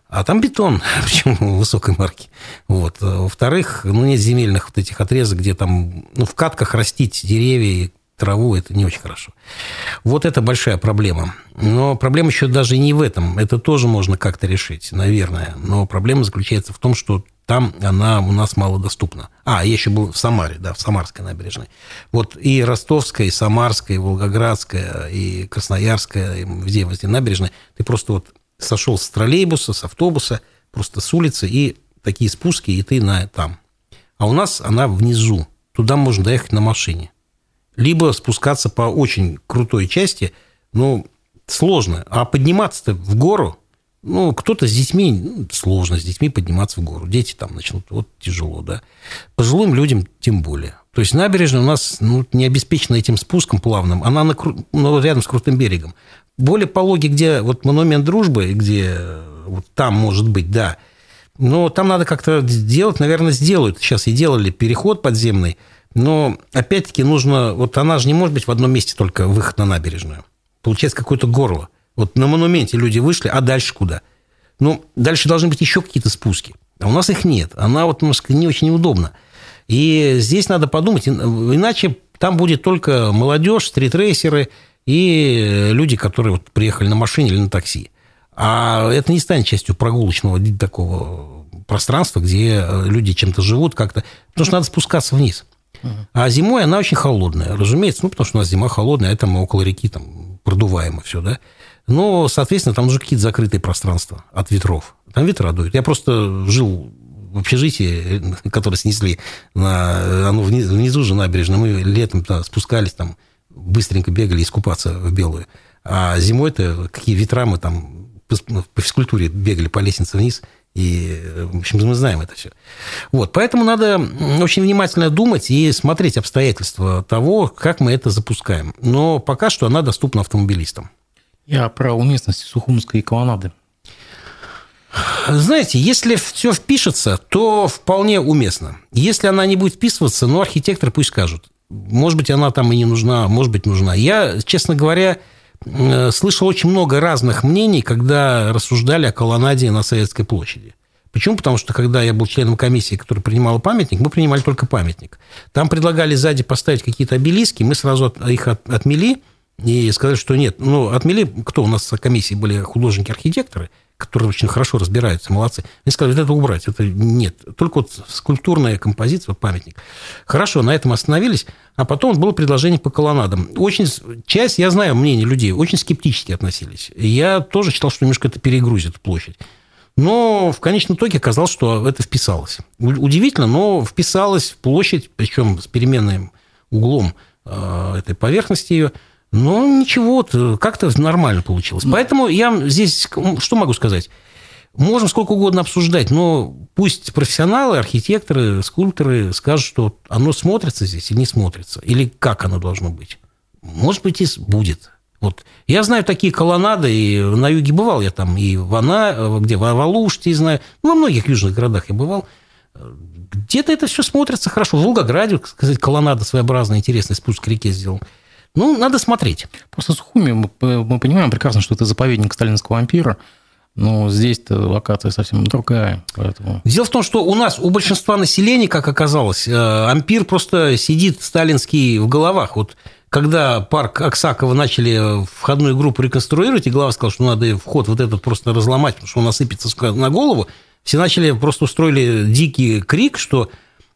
А там бетон, причем высокой марки. Вот. Во-вторых, ну, нет земельных вот этих отрезок, где там ну, в катках растить деревья, траву, это не очень хорошо. Вот это большая проблема. Но проблема еще даже не в этом. Это тоже можно как-то решить, наверное. Но проблема заключается в том, что там она у нас малодоступна. А, я еще был в Самаре, да, в Самарской набережной. Вот и Ростовская, и Самарская, и Волгоградская, и Красноярская, и везде, везде набережная. Ты просто вот сошел с троллейбуса, с автобуса, просто с улицы, и такие спуски, и ты на там. А у нас она внизу. Туда можно доехать на машине. Либо спускаться по очень крутой части, ну, сложно. А подниматься-то в гору ну, кто-то с детьми, ну, сложно с детьми подниматься в гору. Дети там начнут, вот тяжело, да. Пожилым людям тем более. То есть набережная у нас ну, не обеспечена этим спуском плавным. Она на, ну, рядом с крутым берегом. Более пологи, где вот монумент дружбы, где вот там может быть, да. Но там надо как-то сделать, наверное, сделают. Сейчас и делали переход подземный. Но опять-таки нужно... Вот она же не может быть в одном месте только выход на набережную. Получается какое-то горло. Вот на монументе люди вышли, а дальше куда? Ну, дальше должны быть еще какие-то спуски. А у нас их нет. Она вот немножко не очень удобна. И здесь надо подумать, иначе там будет только молодежь, стритрейсеры и люди, которые вот приехали на машине или на такси. А это не станет частью прогулочного такого пространства, где люди чем-то живут как-то. Потому что надо спускаться вниз. А зимой она очень холодная, разумеется, ну, потому что у нас зима холодная, а это мы около реки там продуваемо все, да. Но, соответственно, там уже какие-то закрытые пространства от ветров. Там ветра дуют. Я просто жил в общежитии, которое снесли, на, оно внизу, внизу же набережно. Мы летом -то спускались там, быстренько бегали искупаться в белую. А зимой-то какие ветра мы там по, по физкультуре бегали по лестнице вниз. И, в общем, мы знаем это все. Вот, поэтому надо очень внимательно думать и смотреть обстоятельства того, как мы это запускаем. Но пока что она доступна автомобилистам. Я про уместность Сухумской колоннады. Знаете, если все впишется, то вполне уместно. Если она не будет вписываться, ну, архитектор пусть скажут. Может быть, она там и не нужна, может быть, нужна. Я, честно говоря, э, слышал очень много разных мнений, когда рассуждали о колоннаде на Советской площади. Почему? Потому что, когда я был членом комиссии, которая принимала памятник, мы принимали только памятник. Там предлагали сзади поставить какие-то обелиски, мы сразу их отмели, и сказали, что нет. Ну, отмели, кто у нас в комиссии были художники-архитекторы, которые очень хорошо разбираются, молодцы. Они сказали, вот это убрать, это нет. Только вот скульптурная композиция, вот памятник. Хорошо, на этом остановились, а потом было предложение по колоннадам. Очень, часть, я знаю мнение людей, очень скептически относились. Я тоже считал, что немножко это перегрузит площадь. Но в конечном итоге оказалось, что это вписалось. Удивительно, но вписалось в площадь, причем с переменным углом э, этой поверхности ее – ну, ничего, как-то нормально получилось. Поэтому я здесь, что могу сказать? Можем сколько угодно обсуждать, но пусть профессионалы, архитекторы, скульпторы скажут, что оно смотрится здесь или не смотрится, или как оно должно быть. Может быть, и будет. Вот. Я знаю такие колоннады, и на юге бывал я там, и в Ана, где в Алуште, знаю, ну, во многих южных городах я бывал. Где-то это все смотрится хорошо. В Волгограде, сказать, колоннада своеобразная, интересный спуск к реке сделал. Ну, надо смотреть. Просто Сухуми, мы, мы понимаем прекрасно, что это заповедник сталинского ампира, но здесь-то локация совсем другая. Поэтому... Дело в том, что у нас, у большинства населения, как оказалось, э, ампир просто сидит сталинский в головах. Вот когда парк Аксакова начали входную группу реконструировать, и глава сказал, что надо вход вот этот просто разломать, потому что он насыпется на голову, все начали, просто устроили дикий крик, что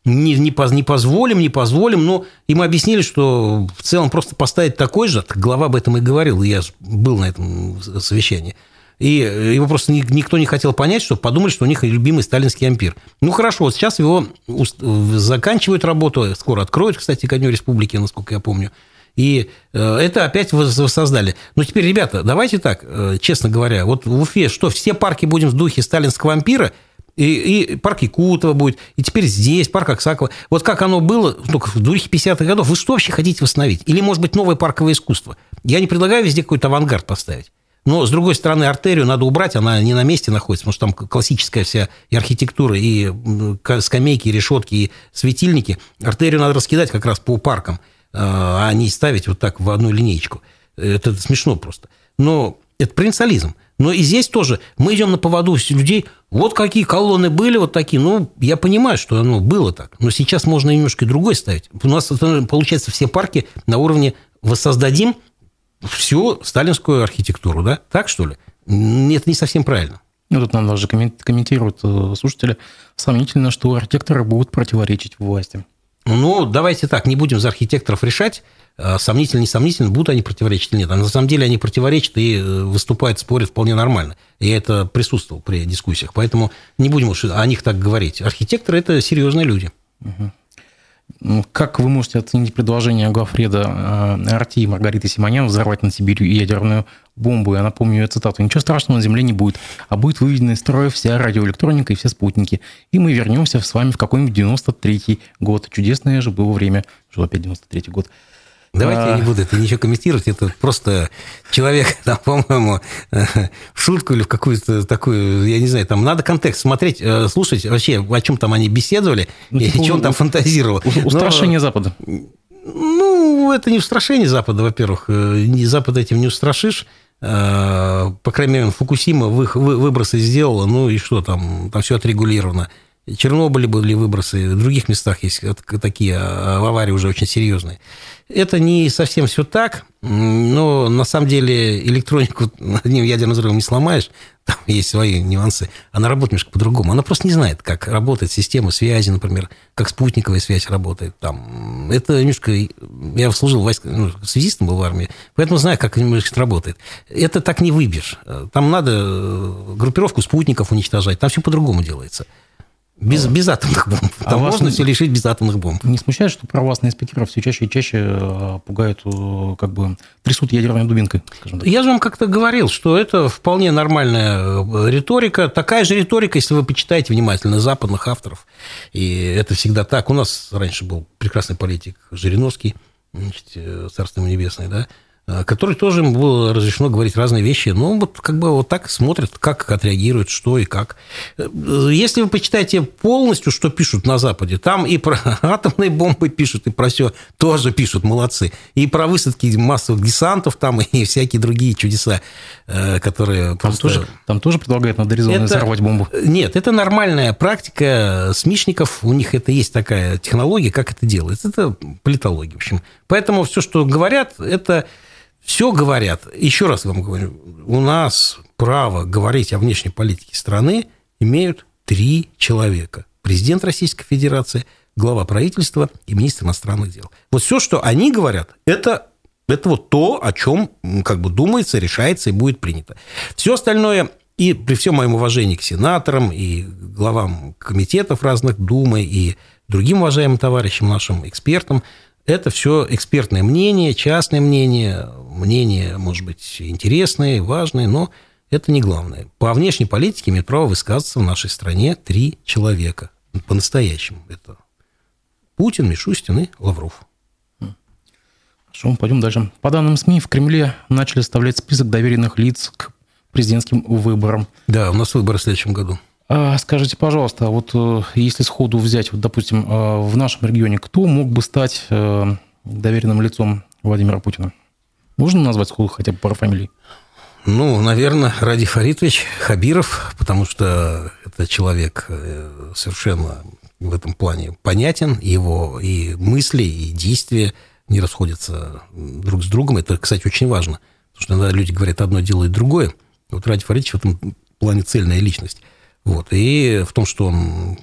не, не, не позволим, не позволим. Но им объяснили, что в целом просто поставить такой же, глава об этом и говорил, я был на этом совещании. И его просто никто не хотел понять, что подумали, что у них любимый сталинский ампир. Ну, хорошо, вот сейчас его заканчивают работу, скоро откроют, кстати, ко дню республики, насколько я помню. И э, это опять воссоздали. Но теперь, ребята, давайте так, э, честно говоря, вот в Уфе что, все парки будем в духе сталинского ампира – и, и парк Якутова будет, и теперь здесь, парк Аксакова. Вот как оно было только в духе 50-х годов, вы что вообще хотите восстановить? Или, может быть, новое парковое искусство? Я не предлагаю везде какой-то авангард поставить. Но, с другой стороны, артерию надо убрать, она не на месте находится, потому что там классическая вся и архитектура, и скамейки, и решетки, и светильники. Артерию надо раскидать как раз по паркам, а не ставить вот так в одну линейку. Это смешно просто. Но это провинциализм. Но и здесь тоже мы идем на поводу людей, вот какие колонны были, вот такие. Ну, я понимаю, что оно было так. Но сейчас можно немножко и другой ставить. У нас, получается, все парки на уровне воссоздадим всю сталинскую архитектуру, да? Так, что ли? Это не совсем правильно. Ну, тут нам даже комментируют э, слушатели. Сомнительно, что архитекторы будут противоречить власти. Ну, давайте так, не будем за архитекторов решать, э, сомнительно, не сомнительно, будут они противоречить или нет. А на самом деле они противоречат и э, выступают, спорят вполне нормально. Я это присутствовал при дискуссиях. Поэтому не будем уж о них так говорить. Архитекторы – это серьезные люди. Ну, как вы можете оценить предложение главреда э, РТ Маргариты Симонян взорвать над Сибирью ядерную бомбу? Я напомню ее цитату. «Ничего страшного на Земле не будет, а будет выведена из строя вся радиоэлектроника и все спутники. И мы вернемся с вами в какой-нибудь 93-й год. Чудесное же было время». Жил опять 93-й год. Давайте а... я не буду это ничего комментировать. Это просто человек, там, по-моему, в шутку или в какую-то такую, я не знаю, там надо контекст смотреть, э, слушать вообще, о чем там они беседовали, ну, и типа, о чем там фантазировал. Устрашение Но... Запада. Ну, это не устрашение Запада, во-первых. Э, Запад этим не устрашишь. Э, по крайней мере, Фукусима выбросы сделала, ну и что там, там все отрегулировано. Чернобыле были выбросы, в других местах есть такие а, аварии уже очень серьезные. Это не совсем все так, но на самом деле электронику одним ядерным взрывом не сломаешь, там есть свои нюансы. Она работает немножко по-другому. Она просто не знает, как работает система связи, например, как спутниковая связь работает. Там. Это немножко... Я служил войск... ну, связистом был в армии, поэтому знаю, как немножко работает. Это так не выбьешь. Там надо э, группировку спутников уничтожать. Там все по-другому делается. Без, без атомных бомб. А Там а можно все лишить без атомных бомб. Не смущает, что провластные спикеров все чаще и чаще э, пугают, э, как бы трясут ядерной дубинкой? Я же вам как-то говорил, что это вполне нормальная э, риторика. Такая же риторика, если вы почитаете внимательно западных авторов. И это всегда так. У нас раньше был прекрасный политик Жириновский, значит, царство небесное, да, который тоже было разрешено говорить разные вещи. Ну, вот как бы вот так смотрят, как отреагируют, что и как. Э, если вы почитаете полностью, что пишут на Западе, там и про атомные бомбы пишут, и про все тоже пишут, молодцы. И про высадки массовых десантов там, и всякие другие чудеса, э, которые там просто... Тоже, там тоже предлагают на дорезонно взорвать бомбу? Нет, это нормальная практика смешников, у них это есть такая технология, как это делается. Это политология, в общем. Поэтому все, что говорят, это все говорят, еще раз вам говорю, у нас право говорить о внешней политике страны имеют три человека. Президент Российской Федерации, глава правительства и министр иностранных дел. Вот все, что они говорят, это, это вот то, о чем как бы думается, решается и будет принято. Все остальное и при всем моем уважении к сенаторам и главам комитетов разных Думы и другим уважаемым товарищам, нашим экспертам, это все экспертное мнение, частное мнение, мнение, может быть, интересное, важное, но это не главное. По внешней политике имеют право высказываться в нашей стране три человека. По-настоящему. Это Путин, Мишустин и Лавров. Хорошо, пойдем дальше. По данным СМИ, в Кремле начали составлять список доверенных лиц к президентским выборам. Да, у нас выборы в следующем году. А, скажите, пожалуйста, вот э, если сходу взять, вот, допустим, э, в нашем регионе, кто мог бы стать э, доверенным лицом Владимира Путина? Можно назвать сходу хотя бы пару фамилий? Ну, наверное, Ради Фаритович Хабиров, потому что это человек совершенно в этом плане понятен, его и мысли, и действия не расходятся друг с другом. Это, кстати, очень важно, потому что иногда люди говорят одно, делают другое. Вот Ради Фаритович в этом плане цельная личность. Вот. И в том, что он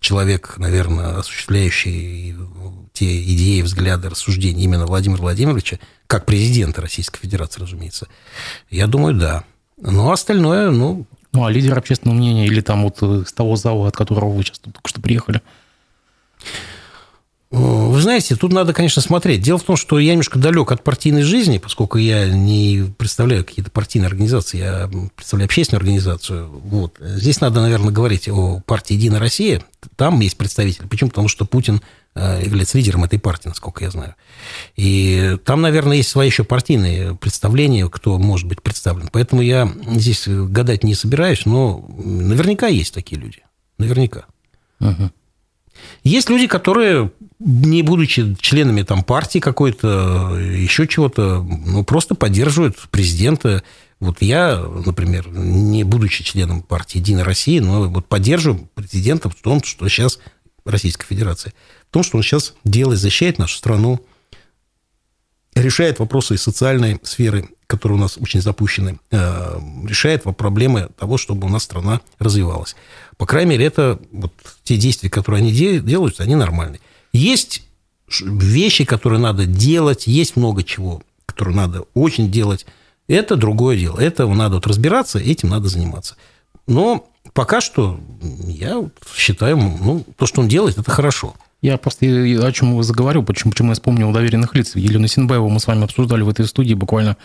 человек, наверное, осуществляющий те идеи, взгляды, рассуждения именно Владимира Владимировича, как президента Российской Федерации, разумеется, я думаю, да. Но остальное, ну... Ну, а лидер общественного мнения или там вот с того зала, от которого вы сейчас только что приехали? Вы знаете, тут надо, конечно, смотреть. Дело в том, что я немножко далек от партийной жизни, поскольку я не представляю какие-то партийные организации, я представляю общественную организацию. Вот. Здесь надо, наверное, говорить о партии «Единая Россия». Там есть представители. Почему? Потому что Путин э, является лидером этой партии, насколько я знаю. И там, наверное, есть свои еще партийные представления, кто может быть представлен. Поэтому я здесь гадать не собираюсь, но наверняка есть такие люди. Наверняка. Угу. Есть люди, которые, не будучи членами там, партии какой-то, еще чего-то, ну, просто поддерживают президента. Вот я, например, не будучи членом партии «Единая Россия», но вот поддерживаю президента в том, что сейчас Российская Федерация, в том, что он сейчас делает, защищает нашу страну, решает вопросы социальной сферы, которые у нас очень запущены, э, решает проблемы того, чтобы у нас страна развивалась. По крайней мере, это вот те действия, которые они делают, они нормальные. Есть вещи, которые надо делать, есть много чего, которые надо очень делать. Это другое дело. Это надо вот разбираться, этим надо заниматься. Но пока что я считаю, ну, то, что он делает, это хорошо. Я просто о чем вы заговорил, почему, почему я вспомнил доверенных лиц. Елену Синбаеву мы с вами обсуждали в этой студии буквально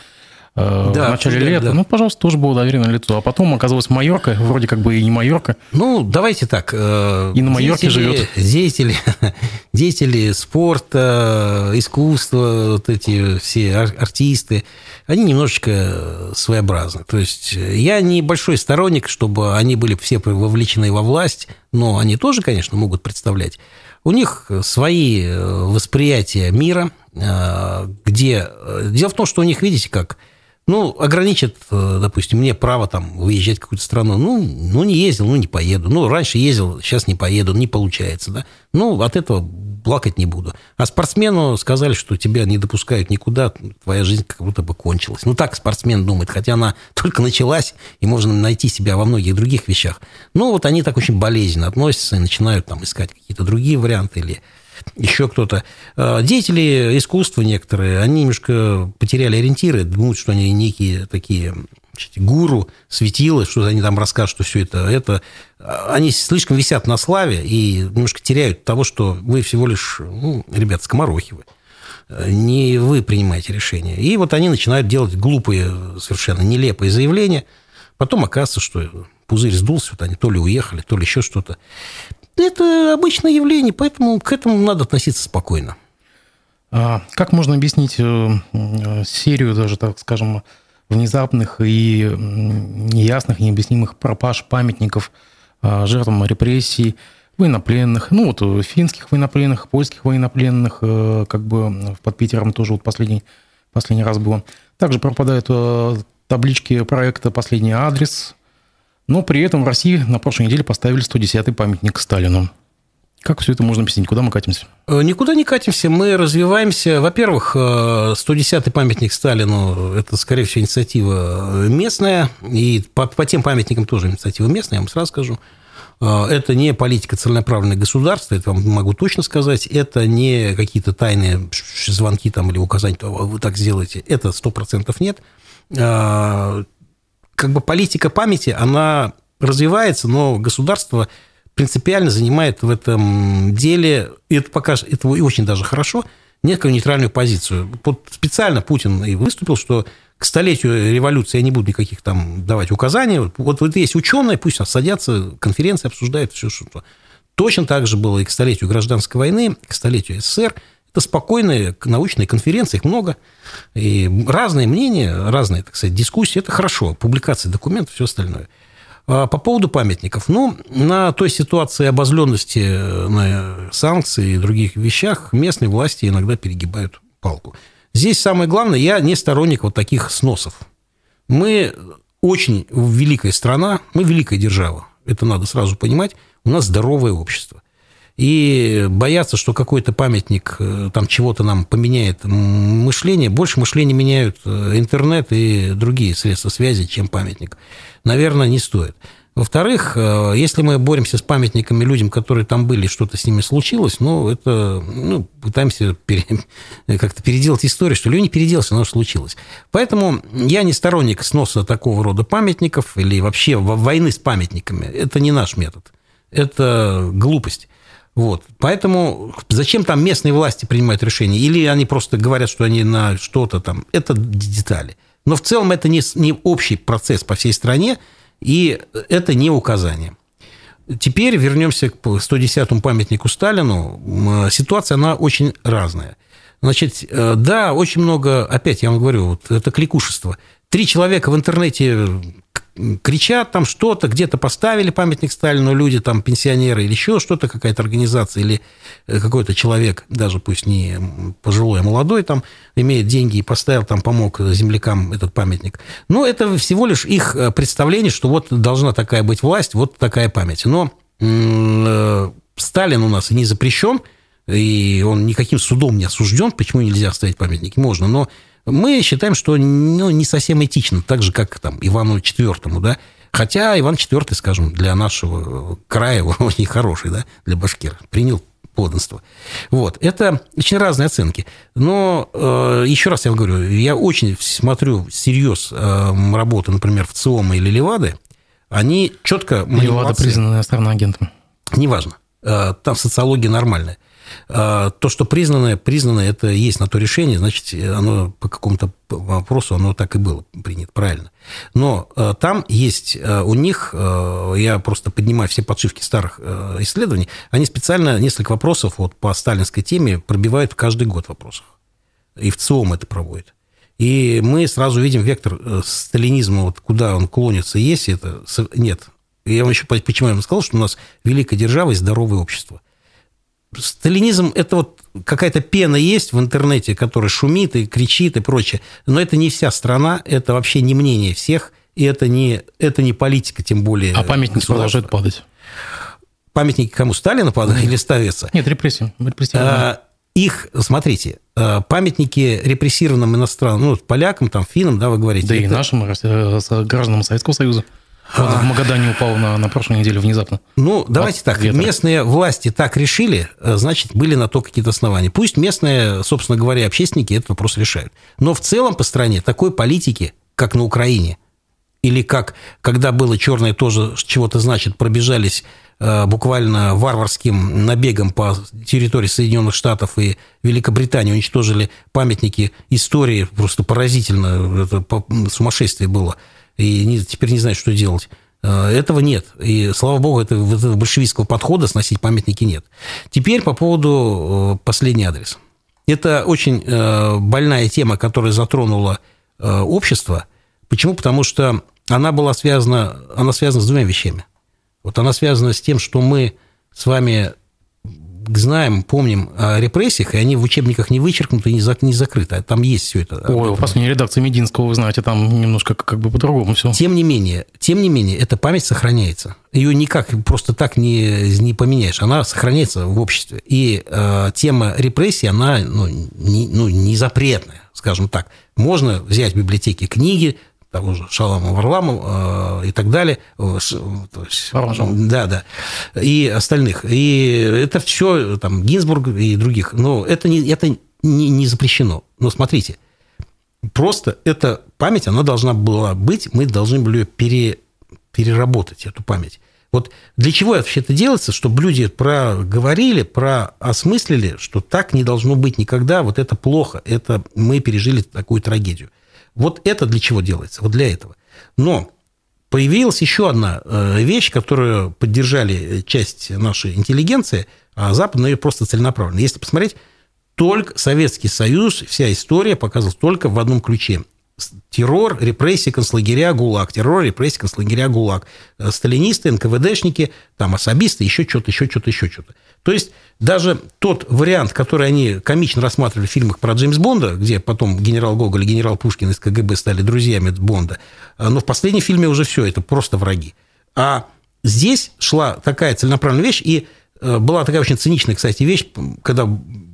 э, да, в начале лета. Да. Ну, пожалуйста, тоже было доверенное лицо. А потом оказалась Майорка, вроде как бы и не Майорка. Ну, давайте так. Э, и на Майорке деятели, живет. Деятели, деятели спорта, искусства, вот эти все артисты, они немножечко своеобразны. То есть я не большой сторонник, чтобы они были все вовлечены во власть, но они тоже, конечно, могут представлять у них свои э, восприятия мира, э, где... Э, дело в том, что у них, видите, как ну, ограничит, э, допустим, мне право там выезжать в какую-то страну. Ну, ну, не ездил, ну, не поеду. Ну, раньше ездил, сейчас не поеду, не получается, да. Ну, от этого плакать не буду. А спортсмену сказали, что тебя не допускают никуда, твоя жизнь как будто бы кончилась. Ну, так спортсмен думает, хотя она только началась, и можно найти себя во многих других вещах. Но вот они так очень болезненно относятся и начинают там искать какие-то другие варианты или еще кто-то. А, деятели искусства некоторые, они немножко потеряли ориентиры, думают, что они некие такие гуру, светилы, что они там расскажут, что все это, это... А, они слишком висят на славе и немножко теряют того, что вы всего лишь, ну, ребят, скоморохи вы. Не вы принимаете решения. И вот они начинают делать глупые, совершенно нелепые заявления. Потом оказывается, что пузырь сдулся, вот они то ли уехали, то ли еще что-то. Это обычное явление, поэтому к этому надо относиться спокойно. А как можно объяснить э, э, серию даже, так скажем, внезапных и неясных, необъяснимых пропаж памятников а, жертвам репрессий, военнопленных, ну вот э, финских военнопленных, польских военнопленных, как бы под Питером тоже вот последний, последний раз было. Также пропадают таблички проекта «Последний адрес», но при этом в России на прошлой неделе поставили 110-й памятник Сталину. Как все это можно объяснить? Куда мы катимся? Э, никуда не катимся. Мы развиваемся. Во-первых, 110-й э, памятник Сталину – это, скорее всего, инициатива местная. И по, по тем памятникам тоже инициатива местная, я вам сразу скажу. Э, это не политика целенаправленного государства, это вам могу точно сказать. Это не какие-то тайные звонки там, или указания, вы так сделаете. Это 100% нет как бы политика памяти, она развивается, но государство принципиально занимает в этом деле, и это покажет, это очень даже хорошо, некую нейтральную позицию. Вот специально Путин и выступил, что к столетию революции я не буду никаких там давать указаний. Вот, вот есть ученые, пусть садятся, конференции обсуждают все, что-то. Точно так же было и к столетию гражданской войны, к столетию СССР – это спокойные научные конференции, их много. И разные мнения, разные, так сказать, дискуссии. Это хорошо. Публикации документов, все остальное. А по поводу памятников. Ну, на той ситуации обозленности э, на санкции и других вещах местные власти иногда перегибают палку. Здесь самое главное, я не сторонник вот таких сносов. Мы очень великая страна, мы великая держава. Это надо сразу понимать. У нас здоровое общество. И бояться, что какой-то памятник э, там чего-то нам поменяет мышление, больше мышление меняют э, интернет и другие средства связи, чем памятник. Наверное, не стоит. Во-вторых, э, если мы боремся с памятниками людям, которые там были, что-то с ними случилось, ну, это, ну, пытаемся пере, как-то переделать историю, что ли, не переделался, но случилось. Поэтому я не сторонник сноса такого рода памятников или вообще войны с памятниками. Это не наш метод. Это глупость. Вот. Поэтому зачем там местные власти принимают решения? Или они просто говорят, что они на что-то там. Это детали. Но в целом это не, не общий процесс по всей стране, и это не указание. Теперь вернемся к 110-му памятнику Сталину. Ситуация, она очень разная. Значит, э, да, очень много, опять я вам говорю, вот это кликушество. Три человека в интернете кричат там что-то, где-то поставили памятник Сталину, люди там, пенсионеры или еще что-то, какая-то организация или э, какой-то человек, даже пусть не пожилой, а молодой, там, имеет деньги и поставил, там, помог землякам этот памятник. Но это всего лишь их э, представление, что вот должна такая быть власть, вот такая память. Но э, Сталин у нас не запрещен, и он никаким судом не осужден, почему нельзя ставить памятники? Можно, но мы считаем, что ну, не совсем этично, так же, как там, Ивану IV, да, Хотя Иван IV, скажем, для нашего края очень хороший, да, для башкир, принял подданство. Вот. Это очень разные оценки. Но э, еще раз я говорю, я очень смотрю серьез э, работы, например, в ЦИОМа или Левады. Они четко... Левада признана иностранным агентом. Неважно. Э, там социология нормальная. А, то, что признанное, признанное, это есть на то решение, значит, оно по какому-то вопросу, оно так и было принято, правильно. Но а, там есть а, у них, я просто поднимаю все подшивки старых исследований, они специально несколько вопросов вот по сталинской теме пробивают каждый год вопросов. И в ЦИОМ это проводит. И мы сразу видим вектор э, сталинизма, вот куда он клонится, есть это... Нет. Я вам еще почему я вам сказал, что у нас великая держава и здоровое общество сталинизм – это вот какая-то пена есть в интернете, которая шумит и кричит и прочее. Но это не вся страна, это вообще не мнение всех, и это не, это не политика, тем более. А памятники продолжают падать? Памятники кому? Сталина падают или ставятся? Нет, репрессии. А, их, смотрите, а, памятники репрессированным иностранным, ну, полякам, там, финнам, да, вы говорите. Да это... и нашим э, гражданам Советского Союза. Вот в Магадане упал на, на прошлой неделе внезапно. Ну, давайте так. Ветра. Местные власти так решили, э, значит, были на то какие-то основания. Пусть местные, собственно говоря, общественники этот вопрос решают. Но в целом по стране такой политики, как на Украине, или как, когда было черное тоже чего-то значит, пробежались э, буквально варварским набегом по территории Соединенных Штатов и Великобритании, уничтожили памятники истории, просто поразительно, это сумасшествие было – и не, теперь не знают, что делать. Э, этого нет. И, слава богу, этого, этого большевистского подхода сносить памятники нет. Теперь по поводу э, последний адрес. Это очень э, больная тема, которая затронула общество. Почему? Потому что она была связана, она связана с двумя вещами. Вот она связана с тем, что мы с вами знаем, помним о репрессиях, и они в учебниках не вычеркнуты, не, не закрыты. А там есть все это. Ой, у вас не редакция Мединского, вы знаете, там немножко как бы по-другому все. Тем не менее, тем не менее, эта память сохраняется. Ее никак просто так не, не поменяешь. Она сохраняется в обществе. И э, тема репрессий, она ну, не, ну, не запретная, скажем так. Можно взять в библиотеке книги, того же Шалама Варламова э, и так далее. Э, то есть, да, да. И остальных. И это все, там, Гинзбург и других. Но это не, это не, не запрещено. Но смотрите, просто эта память, она должна была быть, мы должны были ее пере, переработать, эту память. Вот для чего вообще это делается? Чтобы люди проговорили, проосмыслили, что так не должно быть никогда, вот это плохо, это мы пережили такую трагедию. Вот это для чего делается? Вот для этого. Но появилась еще одна э, вещь, которую поддержали часть нашей интеллигенции, а Запад на ее просто целенаправленно. Если посмотреть, только Советский Союз, вся история показывалась только в одном ключе террор, репрессии, концлагеря, ГУЛАГ, террор, репрессии, концлагеря, ГУЛАГ, э, сталинисты, НКВДшники, там особисты, еще что-то, еще что-то, еще что-то. То есть даже тот вариант, который они комично рассматривали в фильмах про Джеймс Бонда, где потом генерал Гоголь и генерал Пушкин из КГБ стали друзьями Бонда, э, но в последнем фильме уже все, это просто враги. А здесь шла такая целенаправленная вещь, и была такая очень циничная, кстати, вещь, когда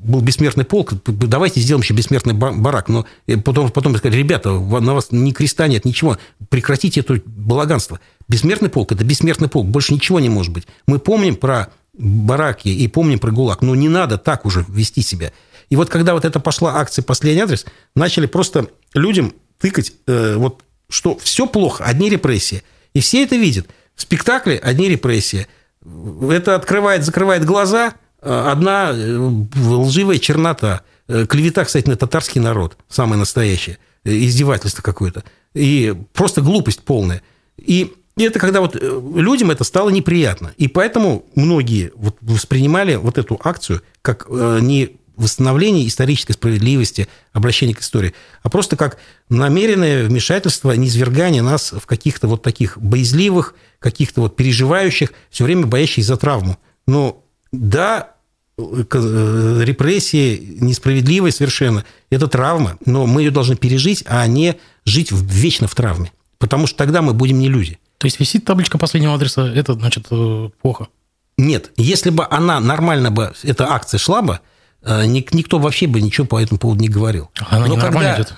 был бессмертный полк, давайте сделаем еще бессмертный барак. Но э, потом, потом сказали, ребята, на вас ни креста нет, ничего, прекратите это балаганство. Бессмертный полк – это бессмертный полк, больше ничего не может быть. Мы помним про бараки и помним про ГУЛАГ, но не надо так уже вести себя. И вот когда вот это пошла акция «Последний адрес», начали просто людям тыкать, э, вот, что все плохо, одни репрессии. И все это видят. В спектакле одни репрессии – это открывает, закрывает глаза, э, одна э, лживая чернота. Э, клевета, кстати, на татарский народ, самое настоящее, издевательство какое-то. И просто глупость полная. И это когда вот людям это стало неприятно. И поэтому многие вот воспринимали вот эту акцию как не восстановления исторической справедливости, обращения к истории, а просто как намеренное вмешательство, низвергание нас в каких-то вот таких боязливых, каких-то вот переживающих, все время боящихся за травму. Но да, э, репрессии несправедливые совершенно, это травма, но мы ее должны пережить, а не жить вечно в травме. Потому что тогда мы будем не люди. То есть висит табличка последнего адреса, это значит э, плохо? Нет, если бы она нормально бы, эта акция шла бы, э, никто вообще бы ничего по этому поводу не говорил. Она Но не когда, идет?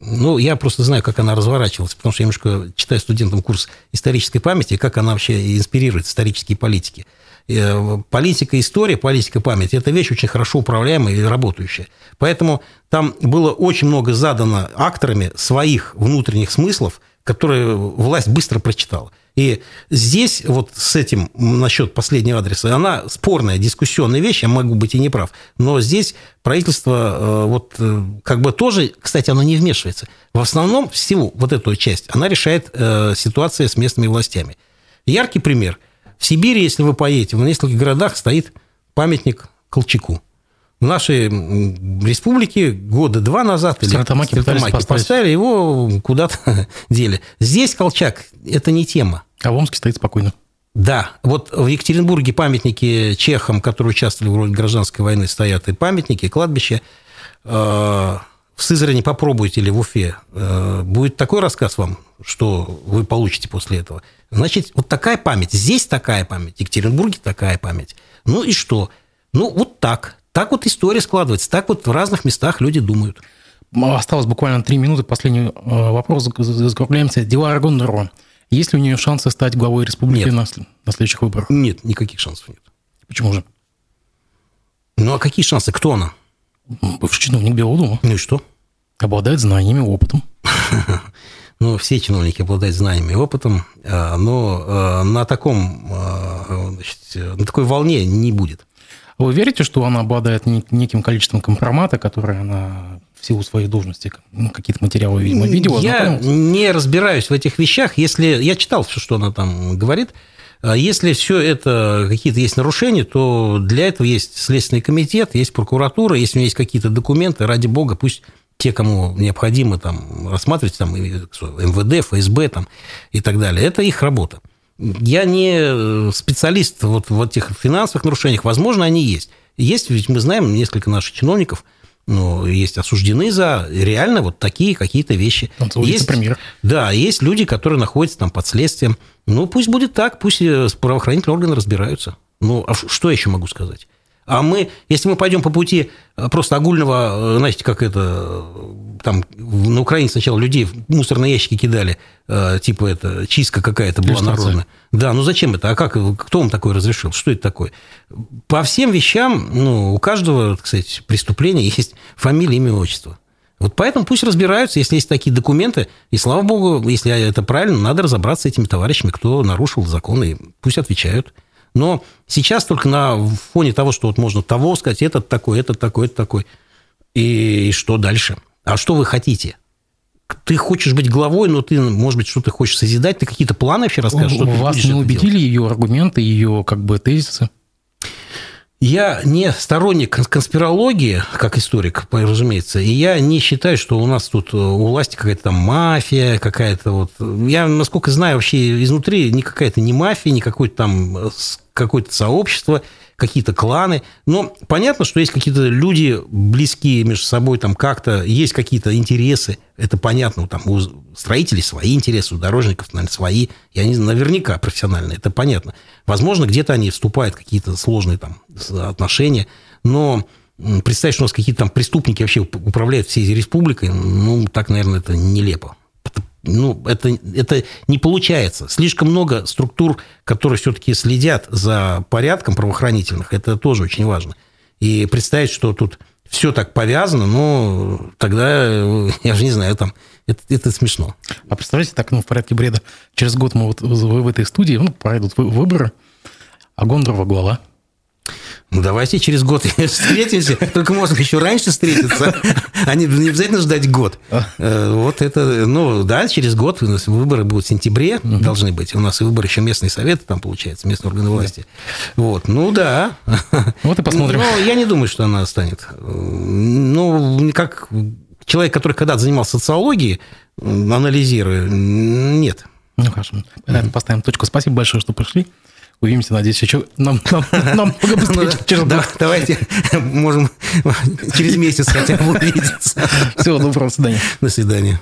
Ну, я просто знаю, как она разворачивалась, потому что я немножко читаю студентам курс исторической памяти, как она вообще инспирирует исторические политики. Э, политика история, политика памяти – это вещь очень хорошо управляемая и работающая. Поэтому там было очень много задано акторами своих внутренних смыслов, которые власть быстро прочитала. И здесь вот с этим насчет последнего адреса, она спорная, дискуссионная вещь, я могу быть и не прав, но здесь правительство э, вот э, как бы тоже, кстати, оно не вмешивается. В основном всего вот эту часть она решает э, ситуация с местными властями. Яркий пример. В Сибири, если вы поедете, в нескольких городах стоит памятник Колчаку. В нашей республике года два назад или Стратомаки, Стратомаки поставили, его куда-то дели. Здесь Колчак – это не тема. А в Омске стоит спокойно. Да, вот в Екатеринбурге памятники чехам, которые участвовали в роли гражданской войны, стоят и памятники, и кладбища. Э, в Сызрани попробуйте или в Уфе. Э, будет такой рассказ вам, что вы получите после этого. Значит, вот такая память. Здесь такая память, в Екатеринбурге такая память. Ну и что? Ну, вот так. Так вот история складывается, так вот в разных местах люди думают. Осталось буквально три минуты. Последний э, вопрос. Закругляемся. Дела Гондорова. Есть ли у нее шансы стать главой республики на, на следующих выборах? Нет, никаких шансов нет. Почему же? Ну, а какие шансы? Кто она? Бывший чиновник Белого дома. Ну и что? Обладает знаниями, опытом. Ну, все чиновники обладают знаниями и опытом, а, но а, на таком, значит, на такой волне не будет. Вы верите, что она обладает неким количеством компромата, который она в силу своей должности ну, какие-то материалы, видимо, видела? Я не разбираюсь в этих вещах. Если я читал все, что она там говорит, а если все это какие-то есть нарушения, то для этого есть Следственный комитет, есть прокуратура, если у меня есть какие-то документы, ради бога, пусть те, кому необходимо там, рассматривать, там, МВД, ФСБ там, и так далее. Это их работа. Я не э, специалист вот в этих финансовых нарушениях. Возможно, они есть. Есть, ведь мы знаем, несколько наших чиновников, ну, есть осуждены за реально вот такие какие-то вещи. есть, пример. Да, есть люди, которые находятся там под следствием. Ну, пусть будет так, пусть э, правоохранительные органы разбираются. Ну, а что я еще могу сказать? А мы, если мы пойдем по пути э, просто огульного, знаете, как это, там на Украине сначала людей в мусорные ящики кидали, э, типа это чистка какая-то была народная. Да, ну зачем это? А как, кто вам такое разрешил? Что это такое? По всем вещам, ну, у каждого, сказать, преступления есть фамилия, имя, отчество. Вот поэтому пусть разбираются, если есть такие документы, и слава богу, если это правильно, надо разобраться с этими товарищами, кто нарушил закон, и пусть отвечают. Но сейчас только на фоне того, что вот можно того сказать, этот такой, этот такой, этот такой. И, и что дальше? А что вы хотите? Ты хочешь быть главой, но ты, может быть, что-то хочешь созидать, ты какие-то планы вообще расскажешь? Что Вас не убедили делать? ее аргументы, ее как бы тезисы? Я не сторонник конспирологии, как историк, разумеется, и я не считаю, что у нас тут э, у власти какая-то там мафия, какая-то вот... Я, насколько знаю, вообще изнутри ни какая-то не мафия, ни какое-то там э, какое-то сообщество, какие-то кланы. Но понятно, что есть какие-то люди близкие между собой, там как-то есть какие-то интересы. Это понятно, там у строителей свои интересы, у дорожников, наверное, свои. Не знаю, наверняка профессиональные, это понятно. Возможно, где-то они вступают в какие-то сложные там отношения, но представить, что у нас какие-то там преступники вообще управляют всей республикой, ну, так, наверное, это нелепо ну, это, это не получается. Слишком много структур, которые все-таки следят за порядком правоохранительных, это тоже очень важно. И представить, что тут все так повязано, ну, тогда, я же не знаю, там, это, это смешно. А представляете, так, ну, в порядке бреда, через год мы вот в, в этой студии, ну, пройдут выборы, а Гондорова глава. Ну, давайте через год встретимся. Только можно еще раньше встретиться, а не, не обязательно ждать год. Э, вот это, ну, да, через год у нас выборы будут в сентябре, угу. должны быть. У нас и выборы еще местные советы там, получается, местные органы власти. Да. Вот, ну, да. Вот и посмотрим. Но я не думаю, что она станет. Ну, как человек, который когда-то занимался социологией, анализируя, нет. Ну, хорошо. Поставим точку. Спасибо большое, что пришли. Увидимся, надеюсь, еще нам, нам, нам ну, через да, Давайте, можем через месяц хотя бы увидеться. Всего доброго, до свидания. До свидания.